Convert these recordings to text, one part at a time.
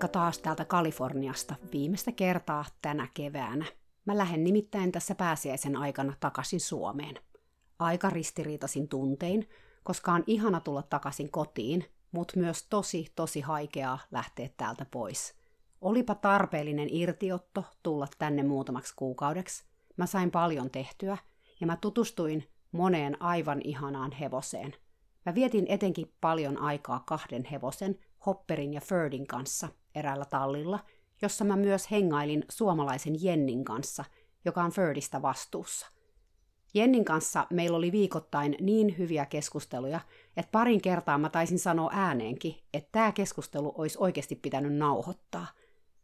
Moikka taas täältä Kaliforniasta viimeistä kertaa tänä keväänä. Mä lähden nimittäin tässä pääsiäisen aikana takaisin Suomeen. Aika ristiriitasin tuntein, koska on ihana tulla takaisin kotiin, mutta myös tosi, tosi haikeaa lähteä täältä pois. Olipa tarpeellinen irtiotto tulla tänne muutamaksi kuukaudeksi. Mä sain paljon tehtyä ja mä tutustuin moneen aivan ihanaan hevoseen. Mä vietin etenkin paljon aikaa kahden hevosen, Hopperin ja Ferdin kanssa eräällä tallilla, jossa mä myös hengailin suomalaisen Jennin kanssa, joka on Ferdistä vastuussa. Jennin kanssa meillä oli viikoittain niin hyviä keskusteluja, että parin kertaa mä taisin sanoa ääneenkin, että tämä keskustelu olisi oikeasti pitänyt nauhoittaa.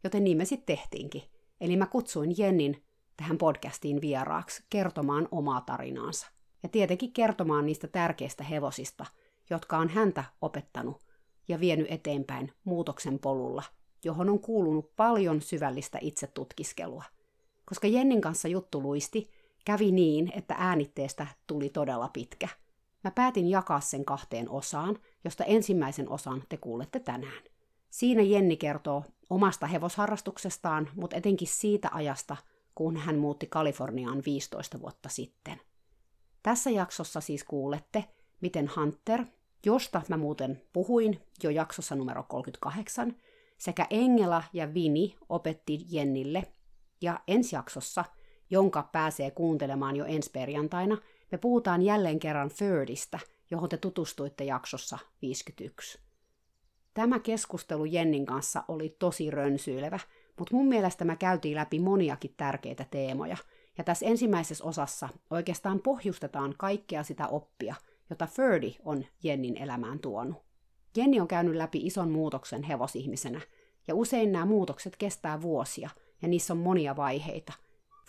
Joten niin me sitten tehtiinkin. Eli mä kutsuin Jennin tähän podcastiin vieraaksi kertomaan omaa tarinaansa. Ja tietenkin kertomaan niistä tärkeistä hevosista, jotka on häntä opettanut ja vienyt eteenpäin muutoksen polulla, johon on kuulunut paljon syvällistä itsetutkiskelua. Koska Jennin kanssa juttu luisti, kävi niin, että äänitteestä tuli todella pitkä. Mä päätin jakaa sen kahteen osaan, josta ensimmäisen osan te kuulette tänään. Siinä Jenni kertoo omasta hevosharrastuksestaan, mutta etenkin siitä ajasta, kun hän muutti Kaliforniaan 15 vuotta sitten. Tässä jaksossa siis kuulette, miten Hunter, josta mä muuten puhuin jo jaksossa numero 38, sekä Engela ja Vini opetti Jennille, ja ensi jaksossa, jonka pääsee kuuntelemaan jo ensi perjantaina, me puhutaan jälleen kerran Thirdistä, johon te tutustuitte jaksossa 51. Tämä keskustelu Jennin kanssa oli tosi rönsyilevä, mutta mun mielestä me käytiin läpi moniakin tärkeitä teemoja, ja tässä ensimmäisessä osassa oikeastaan pohjustetaan kaikkea sitä oppia – jota Ferdi on Jennin elämään tuonut. Jenni on käynyt läpi ison muutoksen hevosihmisenä, ja usein nämä muutokset kestää vuosia, ja niissä on monia vaiheita.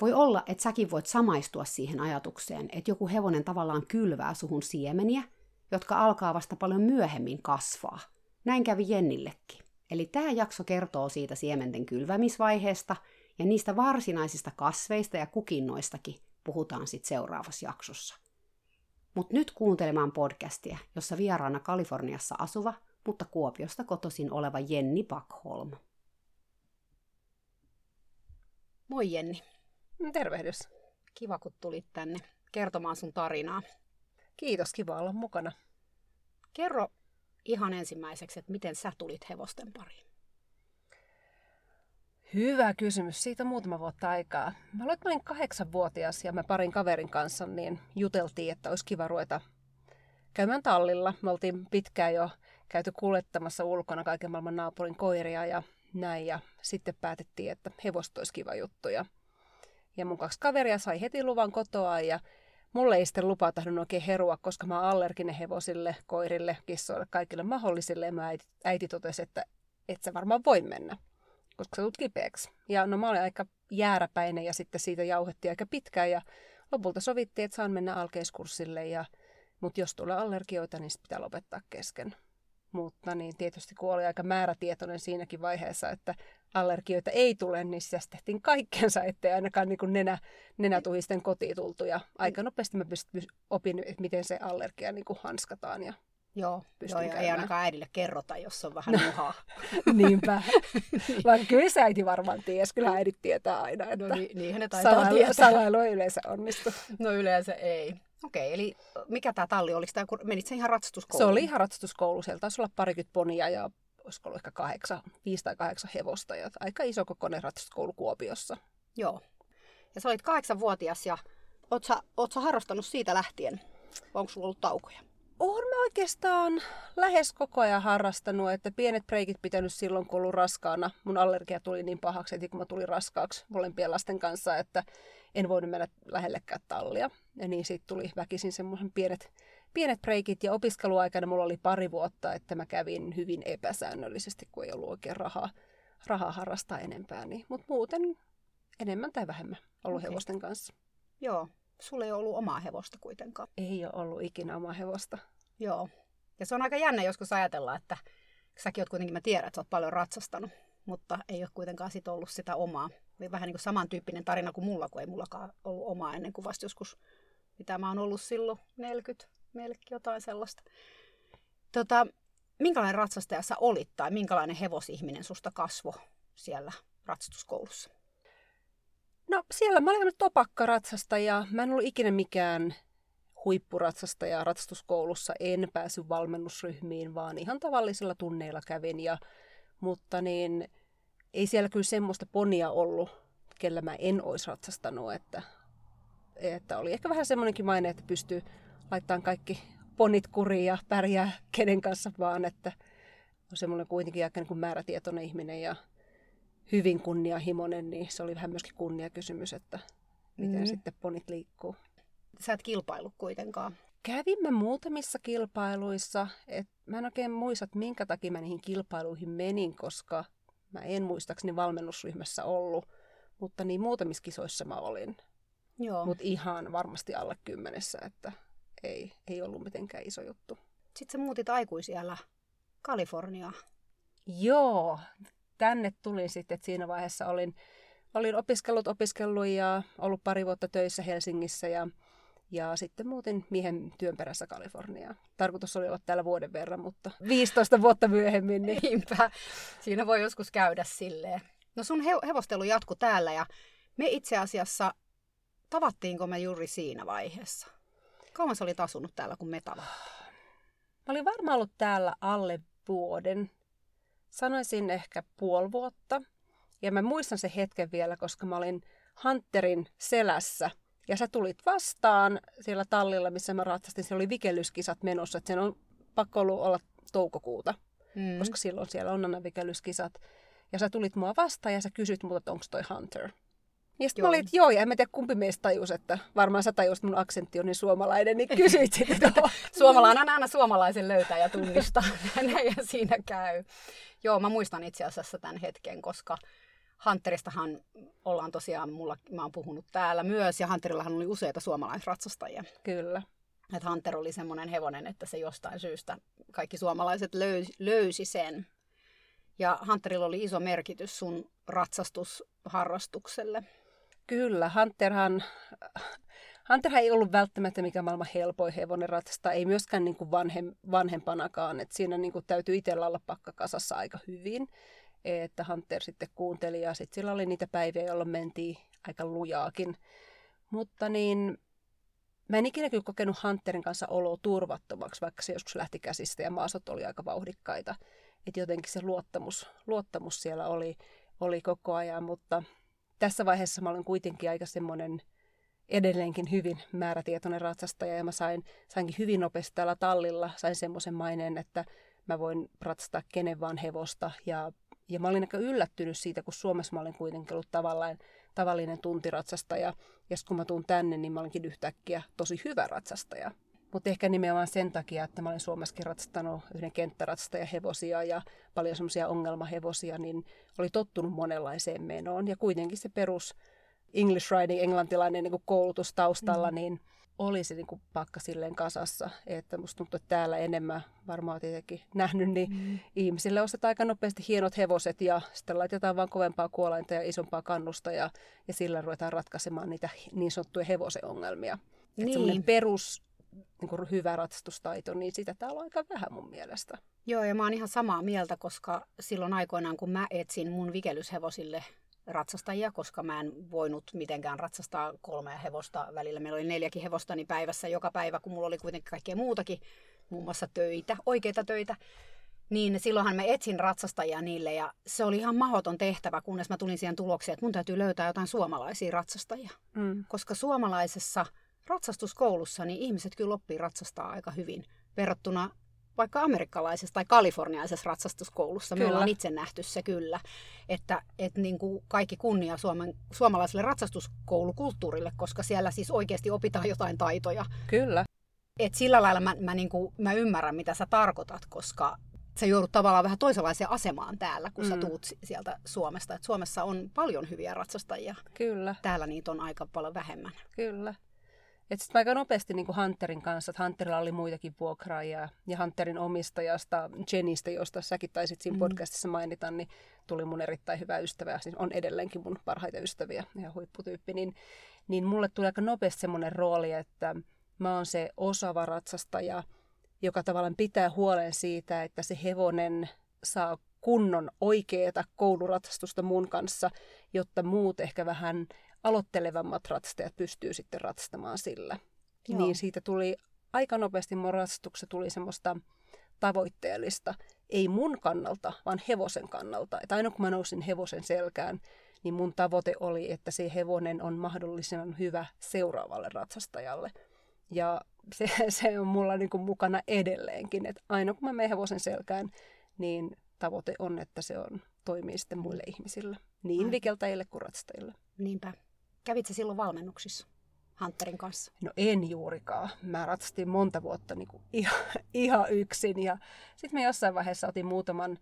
Voi olla, että säkin voit samaistua siihen ajatukseen, että joku hevonen tavallaan kylvää suhun siemeniä, jotka alkaa vasta paljon myöhemmin kasvaa. Näin kävi Jennillekin. Eli tämä jakso kertoo siitä siementen kylvämisvaiheesta, ja niistä varsinaisista kasveista ja kukinnoistakin puhutaan sitten seuraavassa jaksossa. Mutta nyt kuuntelemaan podcastia, jossa vieraana Kaliforniassa asuva, mutta Kuopiosta kotoisin oleva Jenni Backholm. Moi Jenni. Tervehdys. Kiva, kun tulit tänne kertomaan sun tarinaa. Kiitos, kiva olla mukana. Kerro ihan ensimmäiseksi, että miten sä tulit hevosten pariin? Hyvä kysymys. Siitä on muutama vuotta aikaa. Mä olin, olin kahdeksanvuotias ja me parin kaverin kanssa niin juteltiin, että olisi kiva ruveta käymään tallilla. Me oltiin pitkään jo käyty kuljettamassa ulkona kaiken maailman naapurin koiria ja näin. Ja sitten päätettiin, että hevosta olisi kiva juttu. Ja, ja mun kaksi kaveria sai heti luvan kotoa ja mulle ei sitten lupaa tahdon oikein herua, koska mä oon allerginen hevosille, koirille, kissoille, kaikille mahdollisille. Ja mä äiti, äiti totesi, että et sä varmaan voi mennä koska sä tulet kipeäksi. Ja no mä olin aika jääräpäinen ja sitten siitä jauhettiin aika pitkään ja lopulta sovittiin, että saan mennä alkeiskurssille ja mutta jos tulee allergioita, niin pitää lopettaa kesken. Mutta niin tietysti kun oli aika määrätietoinen siinäkin vaiheessa, että allergioita ei tule, niin siis tehtiin kaikkensa, ettei ainakaan niin kuin nenä, nenätuhisten kotiin tultu. Ja aika nopeasti mä pystyn opin, että miten se allergia niin kuin hanskataan ja Joo, joo ja ei ainakaan äidille kerrota, jos on vähän nuhaa. Niinpä. Vaikka kyllä se äiti varmaan ties, kyllä äidit tietää aina, no että no, niin, niinhän ne taitaa salailu, tietää. salailu ei yleensä onnistu. No yleensä ei. Okei, eli mikä tämä talli oli? Tämä, menit se ihan ratsastuskouluun? Se oli ihan ratsastuskoulu. Siellä taisi olla parikymmentä ponia ja olisiko ollut ehkä kahdeksan, viisi tai kahdeksan hevosta. Ja aika iso kokoinen ratsastuskoulu Kuopiossa. Joo. Ja sä olit kahdeksanvuotias ja oot sä, oot sä harrastanut siitä lähtien? Onko sulla ollut taukoja? Olen mä oikeastaan lähes koko ajan harrastanut, että pienet breikit pitänyt silloin, kun ollut raskaana. Mun allergia tuli niin pahaksi, että kun mä tulin raskaaksi molempien lasten kanssa, että en voinut mennä lähellekään tallia. Ja niin sitten tuli väkisin semmoisen pienet, pienet breikit. Ja opiskeluaikana mulla oli pari vuotta, että mä kävin hyvin epäsäännöllisesti, kun ei ollut oikein rahaa, rahaa harrastaa enempää. Niin. Mutta muuten enemmän tai vähemmän ollut okay. hevosten kanssa. Joo. Sulla ei ollut omaa hevosta kuitenkaan. Ei ole ollut ikinä omaa hevosta. Joo. Ja se on aika jännä joskus ajatella, että säkin oot kuitenkin, mä tiedän, että sä oot paljon ratsastanut, mutta ei ole kuitenkaan sit ollut sitä omaa. Vähän niin kuin samantyyppinen tarina kuin mulla, kun ei mullakaan ollut omaa ennen kuin vasta joskus, mitä mä oon ollut silloin, 40, melkein jotain sellaista. Tota, minkälainen ratsastaja sä olit tai minkälainen hevosihminen susta kasvo siellä ratsastuskoulussa? No siellä mä olin topakkaratsastaja. Mä en ollut ikinä mikään huippuratsastaja ratsastuskoulussa. En päässyt valmennusryhmiin, vaan ihan tavallisilla tunneilla kävin. Ja, mutta niin, ei siellä kyllä semmoista ponia ollut, kellä mä en olisi ratsastanut. Että, että oli ehkä vähän semmoinenkin maine, että pystyy laittamaan kaikki ponit kuriin ja pärjää kenen kanssa vaan. Että on semmoinen kuitenkin aika niin kuin määrätietoinen ihminen ja hyvin kunnianhimoinen, niin se oli vähän myöskin kunniakysymys, että miten mm. sitten ponit liikkuu. Sä et kilpailu kuitenkaan. Kävimme muutamissa kilpailuissa. Et mä en oikein muista, että minkä takia mä niihin kilpailuihin menin, koska mä en muistaakseni valmennusryhmässä ollut. Mutta niin muutamissa kisoissa mä olin. Mutta ihan varmasti alle kymmenessä, että ei, ei ollut mitenkään iso juttu. Sitten sä muutit aikuisiellä Kaliforniaan. Joo, tänne tulin sitten, että siinä vaiheessa olin, olin opiskellut, opiskellut ja ollut pari vuotta töissä Helsingissä ja, ja sitten muutin miehen työn perässä Kaliforniaan. Tarkoitus oli olla täällä vuoden verran, mutta 15 vuotta myöhemmin. Niin... Niinpä. Siinä voi joskus käydä silleen. No sun he- hevostelu jatku täällä ja me itse asiassa tavattiinko me juuri siinä vaiheessa? Kauan sä olit asunut täällä, kun me tavattiin? Mä olin varmaan ollut täällä alle vuoden sanoisin ehkä puoli vuotta. Ja mä muistan se hetken vielä, koska mä olin Hunterin selässä. Ja sä tulit vastaan siellä tallilla, missä mä ratsastin. Siellä oli vikelyskisat menossa. Että sen on pakko ollut olla toukokuuta, mm. koska silloin siellä on aina vikelyskisat. Ja sä tulit mua vastaan ja sä kysyt multa, että onko toi Hunter. Ja sitten mä olin, että joo, ja en mä tiedä kumpi meistä tajus, että varmaan sä tajusit, mun aksentti on niin suomalainen, niin kysyit sitten. Suomalainen aina suomalaisen löytää ja tunnistaa, ja siinä käy. Joo, mä muistan itse asiassa tämän hetken, koska Hunteristahan ollaan tosiaan, mulla, mä oon puhunut täällä myös, ja Hunterillahan oli useita suomalaisratsastajia. Kyllä. Että Hunter oli semmoinen hevonen, että se jostain syystä kaikki suomalaiset löysi, löysi sen. Ja Hunterilla oli iso merkitys sun ratsastusharrastukselle. Kyllä, Hunterhan, Hunterhan ei ollut välttämättä mikä maailman helpoin hevonen ratsastaa, ei myöskään niin kuin vanhem, vanhempanakaan. Et siinä niin kuin täytyy itsellä olla pakkakasassa aika hyvin. Että Hunter sitten kuunteli ja sitten sillä oli niitä päiviä, jolloin mentiin aika lujaakin. Mutta niin, mä en ikinä kyllä kokenut Hunterin kanssa oloa turvattomaksi, vaikka se joskus lähti käsistä ja maasot oli aika vauhdikkaita. Että jotenkin se luottamus, luottamus siellä oli, oli koko ajan, mutta tässä vaiheessa mä olen kuitenkin aika semmoinen edelleenkin hyvin määrätietoinen ratsastaja ja mä sain, sainkin hyvin nopeasti täällä tallilla, sain semmoisen maineen, että mä voin ratsastaa kenen vaan hevosta. Ja, ja mä olin aika yllättynyt siitä, kun Suomessa mä olin kuitenkin ollut tavallaan tavallinen tuntiratsastaja ja kun mä tuun tänne, niin mä olinkin yhtäkkiä tosi hyvä ratsastaja. Mutta ehkä nimenomaan sen takia, että mä olin Suomessakin ratsastanut yhden kenttäratsastajan hevosia ja paljon semmoisia ongelmahevosia, niin oli tottunut monenlaiseen menoon. Ja kuitenkin se perus English riding, englantilainen niin koulutus taustalla, mm. niin oli se niin kuin pakka silleen kasassa. Että musta tuntuu, että täällä enemmän varmaan tietenkin nähnyt, niin mm. ihmisille ostetaan aika nopeasti hienot hevoset ja sitten laitetaan vaan kovempaa kuolainta ja isompaa kannusta ja, ja sillä ruvetaan ratkaisemaan niitä niin sanottuja hevosen ongelmia. Niin. Että perus niin kuin hyvä ratsastustaito, niin sitä täällä on aika vähän mun mielestä. Joo, ja mä oon ihan samaa mieltä, koska silloin aikoinaan, kun mä etsin mun vikelyshevosille ratsastajia, koska mä en voinut mitenkään ratsastaa kolmea hevosta välillä. Meillä oli neljäkin hevostani päivässä joka päivä, kun mulla oli kuitenkin kaikkea muutakin, muun muassa töitä, oikeita töitä. Niin silloinhan mä etsin ratsastajia niille ja se oli ihan mahdoton tehtävä, kunnes mä tulin siihen tulokseen, että mun täytyy löytää jotain suomalaisia ratsastajia. Mm. Koska suomalaisessa ratsastuskoulussa niin ihmiset kyllä oppii ratsastaa aika hyvin verrattuna vaikka amerikkalaisessa tai kalifornialaisessa ratsastuskoulussa. Kyllä. Me ollaan itse nähty se kyllä, että, että niin kuin kaikki kunnia Suomen, suomalaiselle ratsastuskoulukulttuurille, koska siellä siis oikeasti opitaan jotain taitoja. Kyllä. Et sillä lailla mä, mä, niin kuin, mä ymmärrän, mitä sä tarkoitat, koska sä joudut tavallaan vähän toisenlaiseen asemaan täällä, kun mm. sä tuut sieltä Suomesta. Et Suomessa on paljon hyviä ratsastajia. Kyllä. Täällä niitä on aika paljon vähemmän. Kyllä. Et sitten aika nopeasti niin kuin Hunterin kanssa, että Hunterilla oli muitakin vuokraajia ja Hunterin omistajasta, Jenistä, josta säkin taisit siinä mm. podcastissa mainita, niin tuli mun erittäin hyvä ystävä, siis on edelleenkin mun parhaita ystäviä ja huipputyyppi, niin, niin mulle tuli aika nopeasti semmoinen rooli, että mä oon se osaava ratsastaja, joka tavallaan pitää huolen siitä, että se hevonen saa kunnon oikeeta kouluratsastusta mun kanssa, jotta muut ehkä vähän aloittelevammat ratsastajat pystyy sitten ratsastamaan sillä. Joo. Niin siitä tuli aika nopeasti mun ratsastuksessa tuli semmoista tavoitteellista, ei mun kannalta, vaan hevosen kannalta. Että aina kun mä nousin hevosen selkään, niin mun tavoite oli, että se hevonen on mahdollisimman hyvä seuraavalle ratsastajalle. Ja se, se on mulla niin kuin mukana edelleenkin, että aina kun mä menen hevosen selkään, niin tavoite on, että se on, toimii sitten muille ihmisille, niin vikeltäjille kuin ratsastajille. Niinpä. Kävitsä silloin valmennuksissa Hunterin kanssa? No en juurikaan. Mä ratsastin monta vuotta niin kuin ihan, ihan yksin ja sitten mä jossain vaiheessa otin muutaman,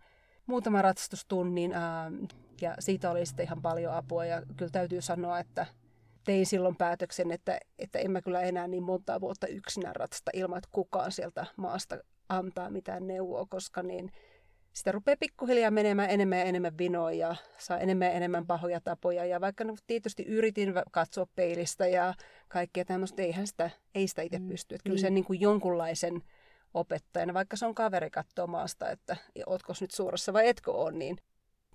muutaman ratsastustunnin ää, ja siitä oli sitten ihan paljon apua ja kyllä täytyy sanoa, että tein silloin päätöksen, että, että en mä kyllä enää niin monta vuotta yksinään ratsasta ilman, että kukaan sieltä maasta antaa mitään neuvoa, koska niin sitä rupeaa pikkuhiljaa menemään enemmän ja enemmän vinoja ja saa enemmän ja enemmän pahoja tapoja. Ja vaikka no, tietysti yritin katsoa peilistä ja kaikkea tämmöistä, eihän sitä, ei sitä itse mm, pysty. Että kyllä niin. sen niin kuin jonkunlaisen opettajana, vaikka se on kaveri katsoa maasta, että ootko nyt suurassa vai etkö ole, niin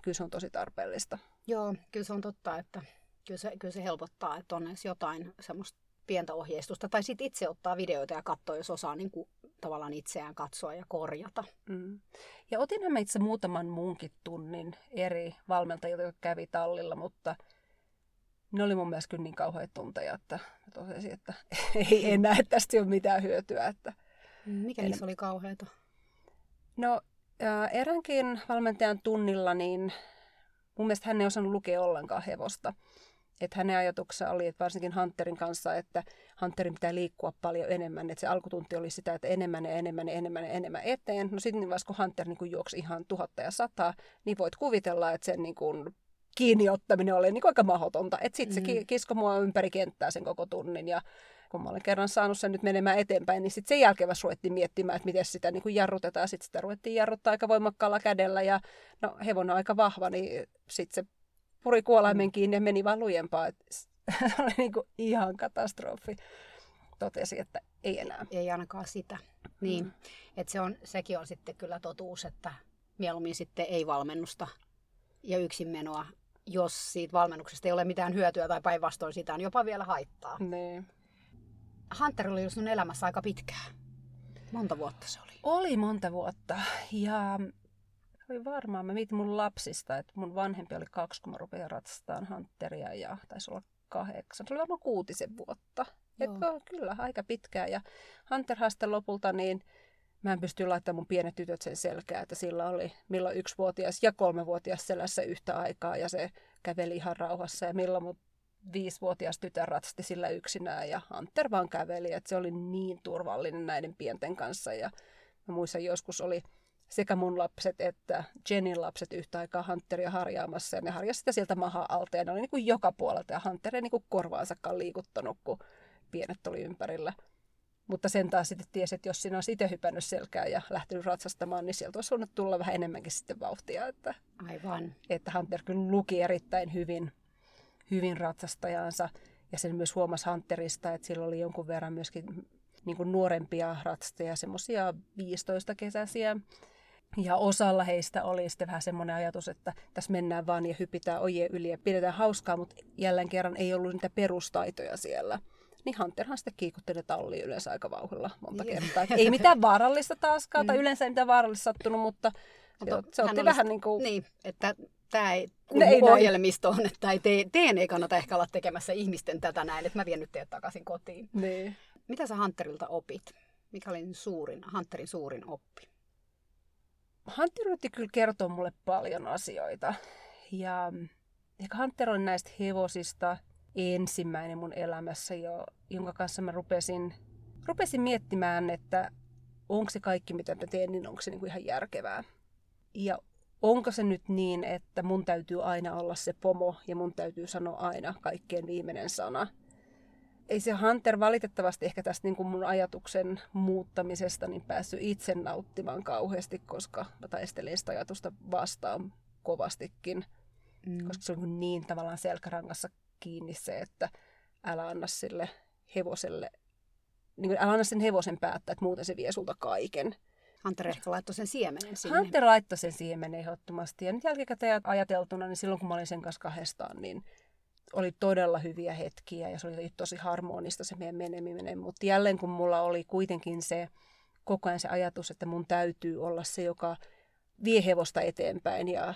kyllä se on tosi tarpeellista. Joo, kyllä se on totta, että kyllä se, kyllä se helpottaa, että on edes jotain semmoista pientä ohjeistusta. Tai sitten itse ottaa videoita ja katsoa, jos osaa niin kuin, tavallaan itseään katsoa ja korjata. Mm. Ja otin mä itse muutaman munkin tunnin eri valmentajilta, jotka kävi tallilla, mutta ne oli mun mielestä kyllä niin kauhean tunteja, että totesin, että ei enää, että tästä ei ole mitään hyötyä. Että Mikä niissä oli kauheata? No, eränkin valmentajan tunnilla, niin mun mielestä hän ei osannut lukea ollenkaan hevosta. Että hänen ajatuksensa oli, että varsinkin Hunterin kanssa, että Hunterin pitää liikkua paljon enemmän. Että se alkutunti oli sitä, että enemmän ja enemmän ja enemmän ja enemmän eteen. No sitten vaiheessa, kun Hunter niin juoksi ihan tuhatta ja sataa, niin voit kuvitella, että sen niin kuin kiinni ottaminen oli niin aika mahdotonta. Että sitten mm. se kisko mua ympäri kenttää sen koko tunnin ja kun mä olen kerran saanut sen nyt menemään eteenpäin, niin sitten sen jälkeen vasta ruvettiin miettimään, että miten sitä niin kuin jarrutetaan. Sitten sitä ruvettiin jarruttaa aika voimakkaalla kädellä ja no hevonen on aika vahva, niin sitten se puri kuolaimen mm. kiinni ja meni vaan lujempaa. se oli niin kuin ihan katastrofi. Totesi, että ei enää. Ei ainakaan sitä. Niin, mm. että se on, sekin on sitten kyllä totuus, että mieluummin sitten ei valmennusta ja yksin menoa, jos siitä valmennuksesta ei ole mitään hyötyä tai päinvastoin sitä on jopa vielä haittaa. Niin. Hunter oli sun elämässä aika pitkään. Monta vuotta se oli? Oli monta vuotta. Ja oli varmaan, mä mietin mun lapsista, että mun vanhempi oli kaksi, kun mä rupesin ratsastamaan Hunteria ja taisi olla kahdeksan. Se oli varmaan kuutisen vuotta. Että kyllä, aika pitkään. Ja sitten lopulta niin mä en pysty laittamaan mun pienet tytöt sen selkää, että sillä oli milloin yksivuotias ja kolmevuotias selässä yhtä aikaa ja se käveli ihan rauhassa ja milloin mun viisivuotias tytär ratsasti sillä yksinään ja Hunter vaan käveli, että se oli niin turvallinen näiden pienten kanssa ja mä muistan joskus oli sekä mun lapset että Jennin lapset yhtä aikaa Hunteria harjaamassa. Ja ne harjasi sitä sieltä maha alta ja ne oli niin kuin joka puolelta. Ja Hunter ei niin kuin korvaansakaan liikuttanut, kun pienet oli ympärillä. Mutta sen taas sitten tiesi, että jos sinä olisi itse hypännyt selkää ja lähtenyt ratsastamaan, niin sieltä olisi voinut tulla vähän enemmänkin sitten vauhtia. Että, Aivan. Että Hunter kyllä luki erittäin hyvin, hyvin ratsastajansa. Ja sen myös huomasi Hunterista, että sillä oli jonkun verran myöskin niin kuin nuorempia ratsastajia, semmoisia 15-kesäisiä ja osalla heistä oli sitten vähän semmoinen ajatus, että tässä mennään vaan ja hypitään ojien yli ja pidetään hauskaa, mutta jälleen kerran ei ollut niitä perustaitoja siellä. Niin Hunterhan sitten kiikutteli talli yleensä aika vauhilla monta niin. kertaa. ei mitään vaarallista taaskaan, tai mm. yleensä ei mitään vaarallista sattunut, mutta mutta se otti vähän niin kuin... Niin, että tämä ei kuulu ei ohjelmistoon, että ei te, teidän ei kannata ehkä olla tekemässä ihmisten tätä näin, että mä vien nyt teidät takaisin kotiin. Niin. Mitä sä Hunterilta opit? Mikä oli suurin, Hunterin suurin oppi? Hunter yritti kyllä kertoa mulle paljon asioita. Ja ehkä Hunter on näistä hevosista ensimmäinen mun elämässä, jo, jonka kanssa mä rupesin, rupesin miettimään, että onko se kaikki, mitä mä teen, niin onko se niin kuin ihan järkevää. Ja onko se nyt niin, että mun täytyy aina olla se pomo ja mun täytyy sanoa aina kaikkein viimeinen sana. Ei se Hunter valitettavasti ehkä tästä niin kuin mun ajatuksen muuttamisesta niin päässyt itse nauttimaan kauheasti, koska mä taistelin sitä ajatusta vastaan kovastikin. Mm. Koska se on niin tavallaan selkärangassa kiinni se, että älä anna sille hevoselle, niin kuin, älä anna sen hevosen päättää, että muuten se vie sulta kaiken. Hunter ehkä laittoi sen siemenen sinne. Hunter laittoi sen siemenen ehdottomasti. Ja nyt jälkikäteen ajateltuna, niin silloin kun mä olin sen kanssa kahdestaan, niin oli todella hyviä hetkiä ja se oli tosi harmonista se meidän meneminen. Mutta jälleen kun mulla oli kuitenkin se koko ajan se ajatus, että mun täytyy olla se, joka vie hevosta eteenpäin ja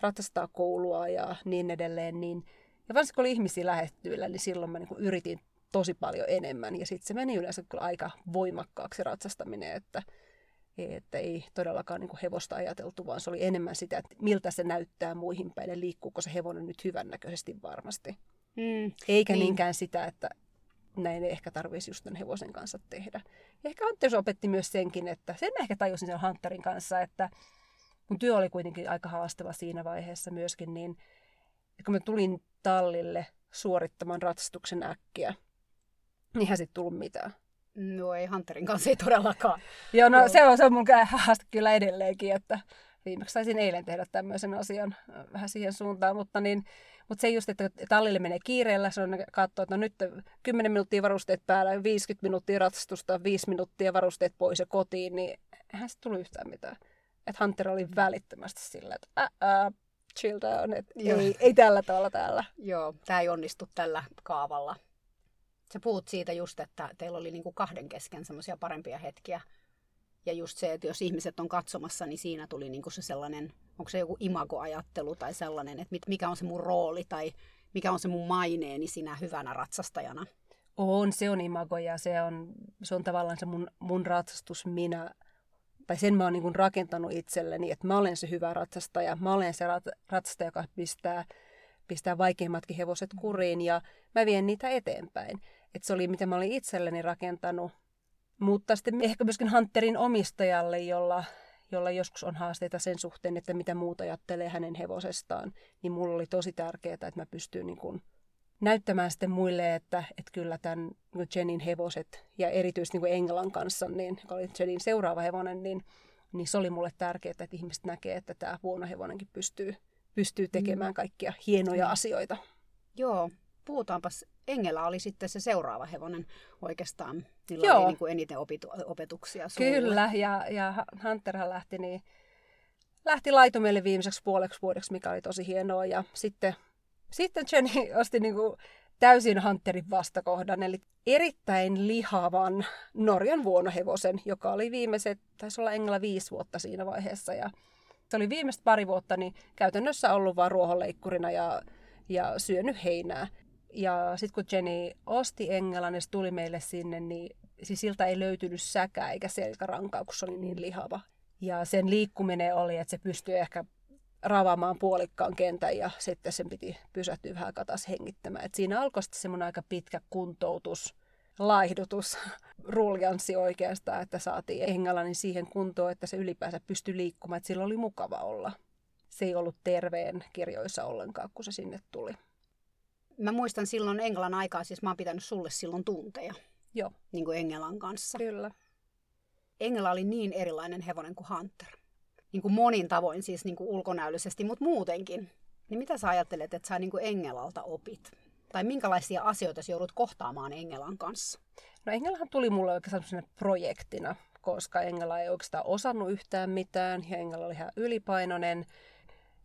ratsastaa koulua ja niin edelleen, niin ja varsinkin kun oli ihmisiä lähettyillä, niin silloin mä niin yritin tosi paljon enemmän. Ja sitten se meni yleensä kyllä aika voimakkaaksi ratsastaminen, että, että ei todellakaan niin hevosta ajateltu, vaan se oli enemmän sitä, että miltä se näyttää muihin päin ja liikkuuko se hevonen nyt hyvännäköisesti varmasti. Mm, Eikä niin. niinkään sitä, että näin ei ehkä tarvitsisi just tämän hevosen kanssa tehdä. Ja ehkä Hunter opetti myös senkin, että sen ehkä tajusin sen Hunterin kanssa, että mun työ oli kuitenkin aika haastava siinä vaiheessa myöskin, niin kun mä tulin tallille suorittamaan ratsastuksen äkkiä, niin eihän sitten tullut mitään. No ei, Hunterin kanssa ei todellakaan. Joo, no se on, se on mun haaste kyllä edelleenkin, että viimeksi saisin eilen tehdä tämmöisen asian vähän siihen suuntaan, mutta, niin, mutta se just, että tallille menee kiireellä, se on katsoa, että no nyt 10 minuuttia varusteet päällä, 50 minuuttia ratsastusta, 5 minuuttia varusteet pois ja kotiin, niin eihän se tullut yhtään mitään. Että Hunter oli välittömästi sillä, että ää, ää, chill down, että ei, ei tällä tavalla täällä. Joo, tämä ei onnistu tällä kaavalla. Sä puhut siitä just, että teillä oli niinku kahden kesken semmoisia parempia hetkiä. Ja just se, että jos ihmiset on katsomassa, niin siinä tuli niinku se sellainen, onko se joku imagoajattelu tai sellainen, että mikä on se mun rooli tai mikä on se mun maineeni sinä hyvänä ratsastajana. On, se on imago ja se on, se on tavallaan se mun, mun ratsastus minä tai sen mä oon niin rakentanut itselleni, että mä olen se hyvä ratsastaja, mä olen se ratsastaja, joka pistää, pistää vaikeimmatkin hevoset kuriin ja mä vien niitä eteenpäin. Että se oli, mitä mä olin itselleni rakentanut. Mutta sitten ehkä myöskin Hunterin omistajalle, jolla, jolla joskus on haasteita sen suhteen, että mitä muuta ajattelee hänen hevosestaan, niin mulla oli tosi tärkeää, että mä pystyn niin kuin näyttämään sitten muille, että, että kyllä tämän niin Jenin hevoset ja erityisesti niin Englan kanssa, niin, joka oli Jenin seuraava hevonen, niin, niin se oli mulle tärkeää, että ihmiset näkee, että tämä huono hevonenkin pystyy, pystyy tekemään mm. kaikkia hienoja mm. asioita. Joo, puhutaanpas. Engela oli sitten se seuraava hevonen oikeastaan. Niillä Joo. oli niin kuin eniten opitu, opetuksia sulle. Kyllä, ja, ja Hunterhan lähti, niin, lähti laitumelle viimeiseksi puoleksi vuodeksi, mikä oli tosi hienoa. Ja sitten sitten Jenny osti niin kuin täysin Hunterin vastakohdan, eli erittäin lihavan Norjan vuonohevosen, joka oli viimeiset, taisi olla Engla viisi vuotta siinä vaiheessa. Ja se oli viimeiset pari vuotta niin käytännössä ollut vain ruohonleikkurina ja, ja syönyt heinää. Ja sitten kun Jenny osti Engelan ja se tuli meille sinne, niin siis siltä ei löytynyt säkää eikä selkärankaa, kun se oli niin lihava. Ja sen liikkuminen oli, että se pystyi ehkä ravaamaan puolikkaan kentän ja sitten sen piti pysähtyä vähän katas hengittämään. Et siinä alkoi sitten semmoinen aika pitkä kuntoutus, laihdutus, ruljanssi oikeastaan, että saatiin Englannin siihen kuntoon, että se ylipäänsä pystyi liikkumaan, että sillä oli mukava olla. Se ei ollut terveen kirjoissa ollenkaan, kun se sinne tuli. Mä muistan silloin Englannin aikaa, siis mä oon pitänyt sulle silloin tunteja. Joo. Niin kuin Engelan kanssa. Kyllä. Engela oli niin erilainen hevonen kuin Hunter niin kuin monin tavoin siis niin kuin ulkonäöllisesti, mutta muutenkin. Niin mitä sä ajattelet, että sä niin kuin Engelalta opit? Tai minkälaisia asioita sä joudut kohtaamaan Engelan kanssa? No Engelahan tuli mulle oikeastaan projektina, koska Engela ei oikeastaan osannut yhtään mitään ja Engela oli ihan ylipainoinen.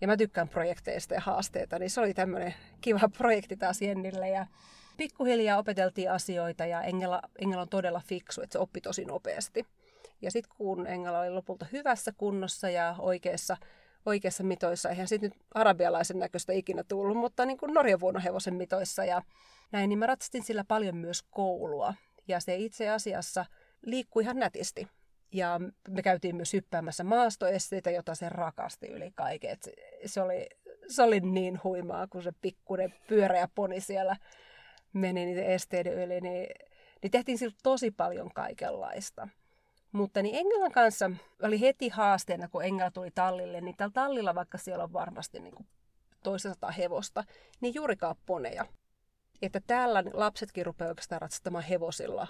Ja mä tykkään projekteista ja haasteita, niin se oli tämmöinen kiva projekti taas Jennille. Ja pikkuhiljaa opeteltiin asioita ja Engela, Engela on todella fiksu, että se oppi tosi nopeasti. Ja sitten kun Engela oli lopulta hyvässä kunnossa ja oikeassa, oikeassa mitoissa, eihän sitten nyt arabialaisen näköistä ikinä tullut, mutta niin kuin Norjan vuonohevosen mitoissa ja näin, niin mä ratsastin sillä paljon myös koulua. Ja se itse asiassa liikkui ihan nätisti. Ja me käytiin myös hyppäämässä maastoesteitä, jota se rakasti yli kaiken. Se oli, se oli niin huimaa, kun se pikkuinen pyöreä poni siellä meni niiden esteiden yli, niin, niin tehtiin sillä tosi paljon kaikenlaista. Mutta niin Engelan kanssa oli heti haasteena, kun Engela tuli tallille, niin tällä tallilla, vaikka siellä on varmasti niin kuin toisesta hevosta, niin juurikaan poneja. Että täällä lapsetkin rupeaa oikeastaan ratsastamaan hevosilla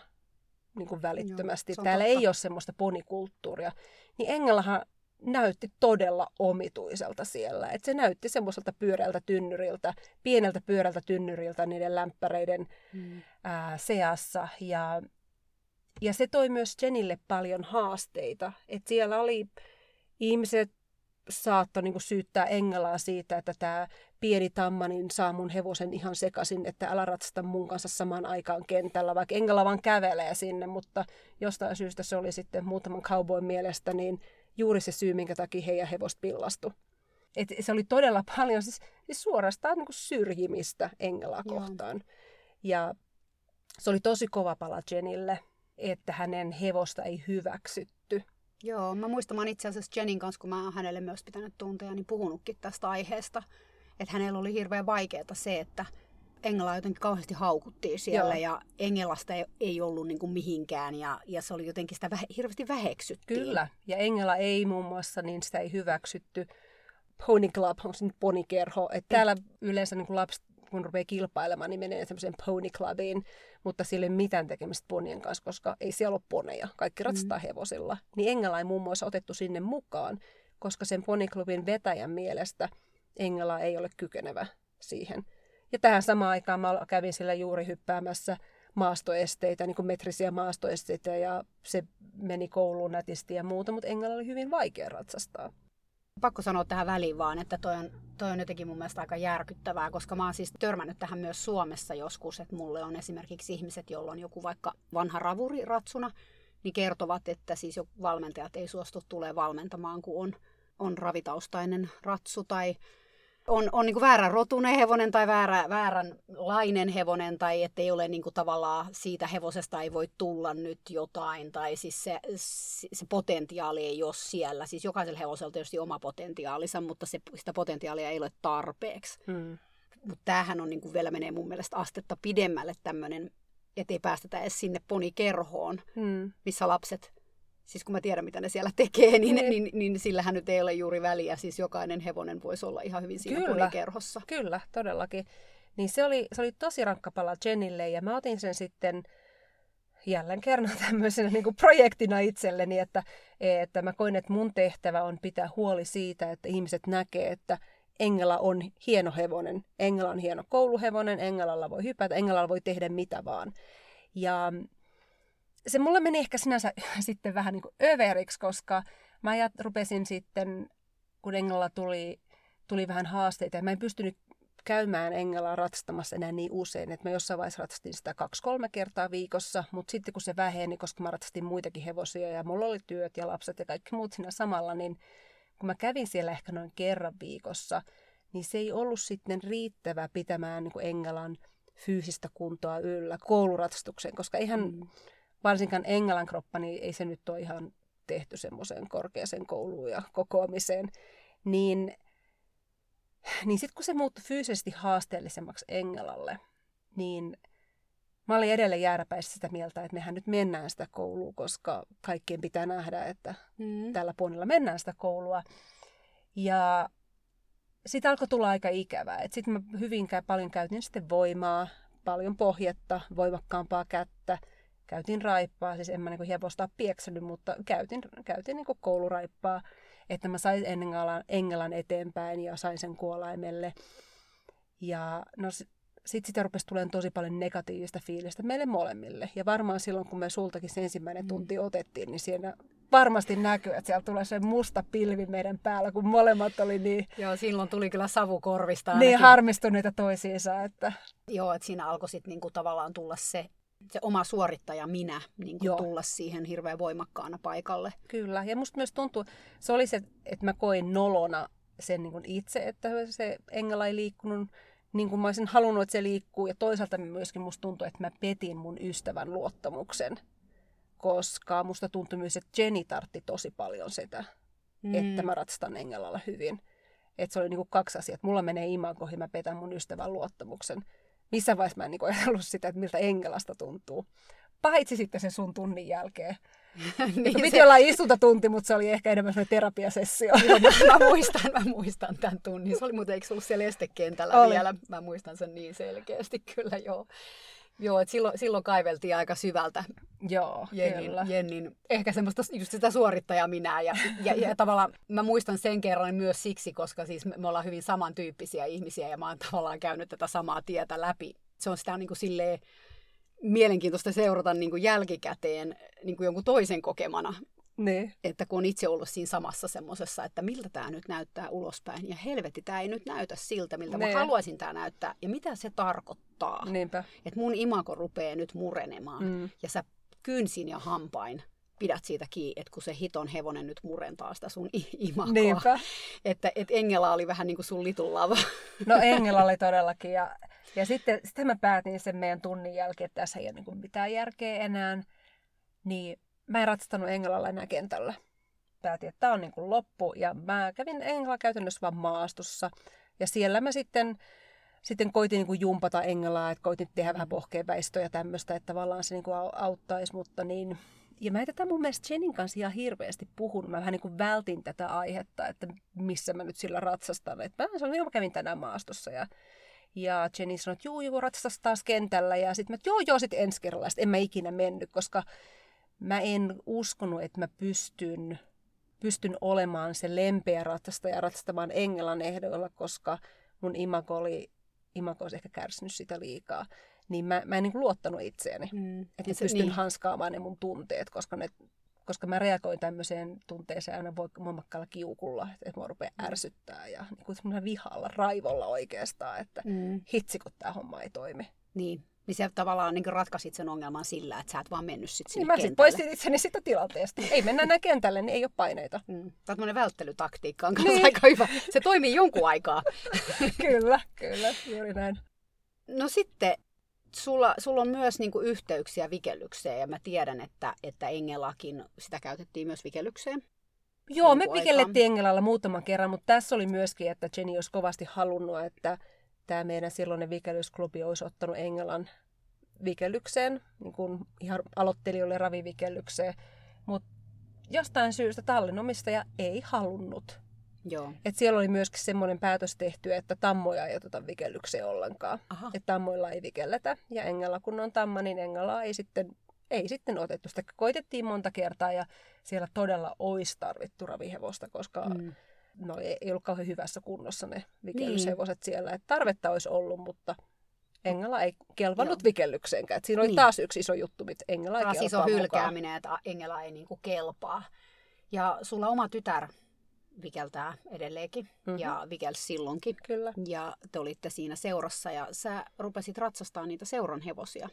niin kuin välittömästi. Joo, täällä totta. ei ole semmoista ponikulttuuria. Niin Engelahan näytti todella omituiselta siellä. Et se näytti semmoiselta pyöreältä tynnyriltä, pieneltä pyörältä tynnyriltä niiden lämpäreiden mm. ää, seassa. Ja, ja se toi myös Jenille paljon haasteita. Et siellä oli ihmiset saattoi niin syyttää Engelaa siitä, että tämä pieni tamma niin saa mun hevosen ihan sekaisin, että älä ratsasta mun kanssa samaan aikaan kentällä, vaikka Engela vaan kävelee sinne, mutta jostain syystä se oli sitten muutaman cowboyn mielestä niin juuri se syy, minkä takia heidän hevosta pillastu. Et se oli todella paljon siis, siis suorastaan niin syrjimistä Engelaa Joo. kohtaan. Ja se oli tosi kova pala Jenille, että hänen hevosta ei hyväksytty. Joo, mä muistan, mä itse asiassa Jenin kanssa, kun mä oon hänelle myös pitänyt tunteja, niin puhunutkin tästä aiheesta. Että hänellä oli hirveän vaikeaa se, että Engela jotenkin kauheasti haukuttiin siellä Joo. ja Engelasta ei, ei ollut niin kuin mihinkään ja, ja se oli jotenkin sitä vähe, hirveästi väheksyttiin. Kyllä, ja Engela ei muun muassa, niin sitä ei hyväksytty. Pony Club, onko se nyt ponikerho? Että täällä yleensä niin kuin lapset, kun rupeaa kilpailemaan, niin menee semmoiseen Pony Clubiin, mutta sillä ei ole mitään tekemistä ponien kanssa, koska ei siellä ole poneja. Kaikki ratsataan mm. hevosilla. Niin Engela ei muun muassa otettu sinne mukaan, koska sen poniklubin vetäjän mielestä Engela ei ole kykenevä siihen. Ja tähän samaan aikaan mä kävin sillä juuri hyppäämässä maastoesteitä, niin kuin metrisiä maastoesteitä, ja se meni kouluun nätisti ja muuta, mutta Engellä oli hyvin vaikea ratsastaa. Pakko sanoa tähän väliin vaan, että toi on, toi on jotenkin mun mielestä aika järkyttävää, koska mä oon siis törmännyt tähän myös Suomessa joskus, että mulle on esimerkiksi ihmiset, joilla on joku vaikka vanha ravuri ratsuna, niin kertovat, että siis jo valmentajat ei suostu tulee valmentamaan, kun on, on ravitaustainen ratsu tai on, on niin väärän rotunen hevonen tai väärä, vääränlainen hevonen tai ettei ole niin kuin tavallaan siitä hevosesta ei voi tulla nyt jotain tai siis se, se potentiaali ei ole siellä. Siis jokaisella hevosella tietysti oma potentiaalinsa, mutta se, sitä potentiaalia ei ole tarpeeksi. Hmm. Mutta tämähän on niin kuin vielä menee mun mielestä astetta pidemmälle tämmöinen, ettei päästetä edes sinne ponikerhoon, hmm. missä lapset siis kun mä tiedän, mitä ne siellä tekee, niin, niin. niin, niin sillähän nyt ei ole juuri väliä. Siis jokainen hevonen voisi olla ihan hyvin siinä kyllä, ponikerhossa. Kyllä, todellakin. Niin se oli, se oli tosi rankka pala Jenille ja mä otin sen sitten jälleen kerran tämmöisenä niin kuin projektina itselleni, että, että mä koin, että mun tehtävä on pitää huoli siitä, että ihmiset näkee, että Engela on hieno hevonen. Engela on hieno kouluhevonen, Engelalla voi hypätä, Engelalla voi tehdä mitä vaan. Ja se mulle meni ehkä sinänsä sitten vähän niin kuin överiksi, koska mä jat, rupesin sitten, kun Englalla tuli, tuli vähän haasteita, ja mä en pystynyt käymään Engelaa ratsastamassa enää niin usein, että mä jossain vaiheessa ratsastin sitä kaksi-kolme kertaa viikossa, mutta sitten kun se väheni, koska mä ratsastin muitakin hevosia ja mulla oli työt ja lapset ja kaikki muut siinä samalla, niin kun mä kävin siellä ehkä noin kerran viikossa, niin se ei ollut sitten riittävä pitämään niin kuin Engelan fyysistä kuntoa yllä kouluratsastukseen, koska ihan mm varsinkaan Engelan kroppa, niin ei se nyt ole ihan tehty semmoiseen korkeaseen kouluun ja kokoamiseen. Niin, niin sitten kun se muuttui fyysisesti haasteellisemmaksi Engelalle, niin mä olin edelleen jääräpäisesti sitä mieltä, että mehän nyt mennään sitä koulua, koska kaikkien pitää nähdä, että mm. tällä puolella mennään sitä koulua. Ja sitten alkoi tulla aika ikävää. Sitten mä hyvinkään paljon käytin sitten voimaa, paljon pohjetta, voimakkaampaa kättä – käytin raippaa, siis en mä niin hevosta pieksänyt, mutta käytin, käytin niin kouluraippaa, että mä sain Engelan, Engelan eteenpäin ja sain sen kuolaimelle. Ja no sitten sitä rupesi tulemaan tosi paljon negatiivista fiilistä meille molemmille. Ja varmaan silloin, kun me sultakin se ensimmäinen mm. tunti otettiin, niin siinä varmasti näkyy, että siellä tulee se musta pilvi meidän päällä, kun molemmat oli niin... Joo, silloin tuli kyllä savu korvista ainakin. Niin harmistuneita toisiinsa, että... Joo, että siinä alkoi sitten niinku tavallaan tulla se se oma suorittaja minä niin kuin tulla siihen hirveän voimakkaana paikalle. Kyllä, ja musta myös tuntuu, se oli se, että mä koin nolona sen niin kuin itse, että se Engela ei liikkunut niin kuin mä olisin halunnut, että se liikkuu. Ja toisaalta myöskin musta tuntuu, että mä petin mun ystävän luottamuksen. Koska musta tuntui myös, että Jenny tartti tosi paljon sitä, mm. että mä ratsastan Engelalla hyvin. Että se oli niin kuin kaksi asiaa. Mulla menee imagoihin, mä petän mun ystävän luottamuksen missä vaiheessa mä en niin ajatellut sitä, että miltä Engelasta tuntuu. Paitsi sitten sen sun tunnin jälkeen, niin piti se... olla istuntatunti, mutta se oli ehkä enemmän sellainen terapiasessio. Joo, mä, mä, muistan, mä muistan tämän tunnin. Se oli muuten, eikö ollut siellä estekentällä oli. vielä? Mä muistan sen niin selkeästi kyllä, joo. Joo, että silloin, silloin kaiveltiin aika syvältä Joo, Jennin, kyllä. Jennin, ehkä semmoista just sitä suorittajaa minä. Ja, ja, ja tavallaan mä muistan sen kerran myös siksi, koska siis me, me ollaan hyvin samantyyppisiä ihmisiä ja mä oon tavallaan käynyt tätä samaa tietä läpi. Se on sitä niin kuin silleen, mielenkiintoista seurata niin kuin jälkikäteen niin kuin jonkun toisen kokemana. Ne. Että kun on itse ollut siinä samassa semmoisessa, että miltä tämä nyt näyttää ulospäin. Ja helvetti, tämä ei nyt näytä siltä, miltä ne. mä haluaisin tämä näyttää. Ja mitä se tarkoittaa? Niinpä. Että mun imako rupeaa nyt murenemaan. Mm. Ja sä kynsin ja hampain pidät siitä kiinni, että kun se hiton hevonen nyt murentaa sitä sun imakoa. Niinpä. Että et Engela oli vähän niin kuin sun litun lava. No Engela oli todellakin. Ja, ja sitten, sitten mä päätin sen meidän tunnin jälkeen, että tässä ei ole niin mitään järkeä enää. Niin mä en ratsastanut Englalla enää kentällä. Päätin, että tämä on niin kuin loppu. Ja mä kävin Englalla käytännössä vaan maastossa. Ja siellä mä sitten, sitten koitin niin kuin jumpata Englaa, että koitin tehdä vähän pohkeenväistöä ja tämmöistä, että tavallaan se niin kuin auttaisi, mutta niin... Ja mä en tätä mun mielestä Jenin kanssa ihan hirveästi puhunut. Mä vähän niin kuin vältin tätä aihetta, että missä mä nyt sillä ratsastan. Että mä sanoin, että mä kävin tänään maastossa ja ja Jenny sanoi, että juu, juu, ratsastas taas kentällä. Ja sitten mä, joo, joo, sitten ensi kerralla. Sitten en mä ikinä mennyt, koska mä en uskonut, että mä pystyn, pystyn olemaan se lempeä ratsastaja ratsastamaan Engelan ehdoilla, koska mun imago oli, imago olisi ehkä kärsinyt sitä liikaa. Niin mä, mä en niin luottanut itseäni, mm. että mä pystyn niin. hanskaamaan ne mun tunteet, koska, ne, koska mä reagoin tämmöiseen tunteeseen aina voimakkaalla kiukulla, että mua rupeaa mm. ärsyttää ja niin kuin vihalla, raivolla oikeastaan, että mm. hitsi kun tämä homma ei toimi. Niin, niin sä tavallaan niin ratkaisit sen ongelman sillä, että sä et vaan mennyt sit sinne niin kentälle. Mä poistin itseni sitä tilanteesta. Ei mennä enää kentälle, niin ei ole paineita. Mm. Tämmöinen välttelytaktiikka on niin. aika hyvä. Se toimii jonkun aikaa. kyllä, kyllä, juuri näin. No sitten sulla, sulla on myös niin kuin yhteyksiä vikellykseen ja mä tiedän, että, että Engelakin sitä käytettiin myös vikellykseen. Joo, me vikellettiin Engelalla muutaman kerran, mutta tässä oli myöskin, että Jenny olisi kovasti halunnut, että tämä meidän silloinen vikellysklubi olisi ottanut Engelan vikellykseen, niin kuin ihan aloittelijoille ravivikellykseen, mutta jostain syystä tallinomistaja ei halunnut. Joo. Et siellä oli myöskin semmoinen päätös tehty, että tammoja ei oteta vikellykseen ollenkaan. Aha. Että tammoilla ei vikelletä. Ja Engela kun on tamma, niin Engela ei sitten, ei sitten otettu. Sitä koitettiin monta kertaa ja siellä todella olisi tarvittu ravihevosta, koska mm no ei, ei ollut kauhean hyvässä kunnossa ne vikellyshevoset niin. siellä. Et tarvetta olisi ollut, mutta Engela ei kelvannut Joo. vikellykseenkään. Et siinä oli niin. taas yksi iso juttu, mitä Engela ei Taas iso hylkääminen, mukaan. että Engela ei niinku kelpaa. Ja sulla oma tytär vikeltää edelleenkin mm-hmm. ja vikelsi silloinkin. Kyllä. Ja te olitte siinä seurassa ja sä rupesit ratsastamaan niitä seuran hevosia.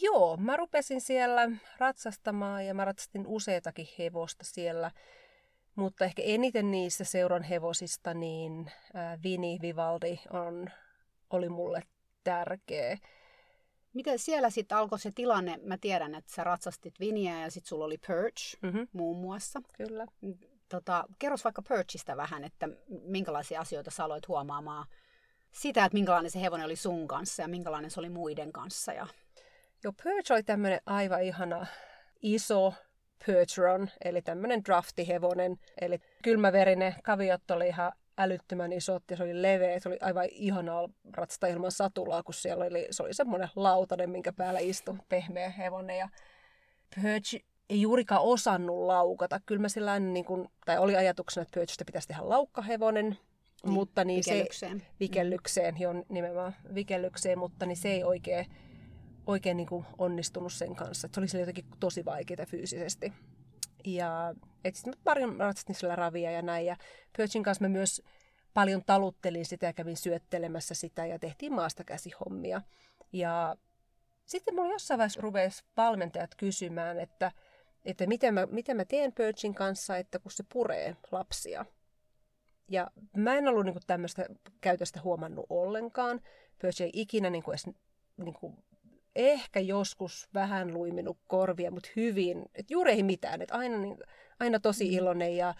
Joo, mä rupesin siellä ratsastamaan ja mä ratsastin useitakin hevosta siellä. Mutta ehkä eniten niistä seuran hevosista, niin äh, Vini Vivaldi on, oli mulle tärkeä. Miten siellä sitten alkoi se tilanne? Mä tiedän, että sä ratsastit Viniä ja sitten sulla oli Perch mm-hmm. muun muassa. Kyllä. Tota, kerros vaikka Perchistä vähän, että minkälaisia asioita sä aloit huomaamaan sitä, että minkälainen se hevonen oli sun kanssa ja minkälainen se oli muiden kanssa. Ja... Joo, Perch oli tämmöinen aivan ihana iso Percheron, eli tämmöinen draftihevonen. Eli kylmäverinen, kaviot oli ihan älyttömän isot ja se oli leveä. Se oli aivan ihanaa ratsata ilman satulaa, kun siellä oli, se oli semmoinen lautanen, minkä päällä istui pehmeä hevonen. Ja Perch ei juurikaan osannut laukata. Kyllä mä sillä niin kuin, tai oli ajatuksena, että Perchistä pitäisi tehdä laukkahevonen, niin, mutta niin vikellykseen. se vikellykseen, jo nimenomaan vikellykseen, mutta niin se ei oikein oikein niin kuin onnistunut sen kanssa. Et se oli jotenkin tosi vaikeaa fyysisesti. Ja sitten paljon ratsastin sillä ravia ja näin. Ja Perchin kanssa mä myös paljon taluttelin sitä ja kävin syöttelemässä sitä ja tehtiin maasta käsihommia. Ja sitten mulla jossain vaiheessa rupesi valmentajat kysymään, että, että miten, mä, miten mä teen Perchin kanssa, että kun se puree lapsia. Ja mä en ollut niin tämmöistä käytöstä huomannut ollenkaan. Perch ei ikinä niin kuin edes niin kuin ehkä joskus vähän luiminut korvia, mutta hyvin, että juuri ei mitään, että aina, niin, aina tosi mm. iloinen ja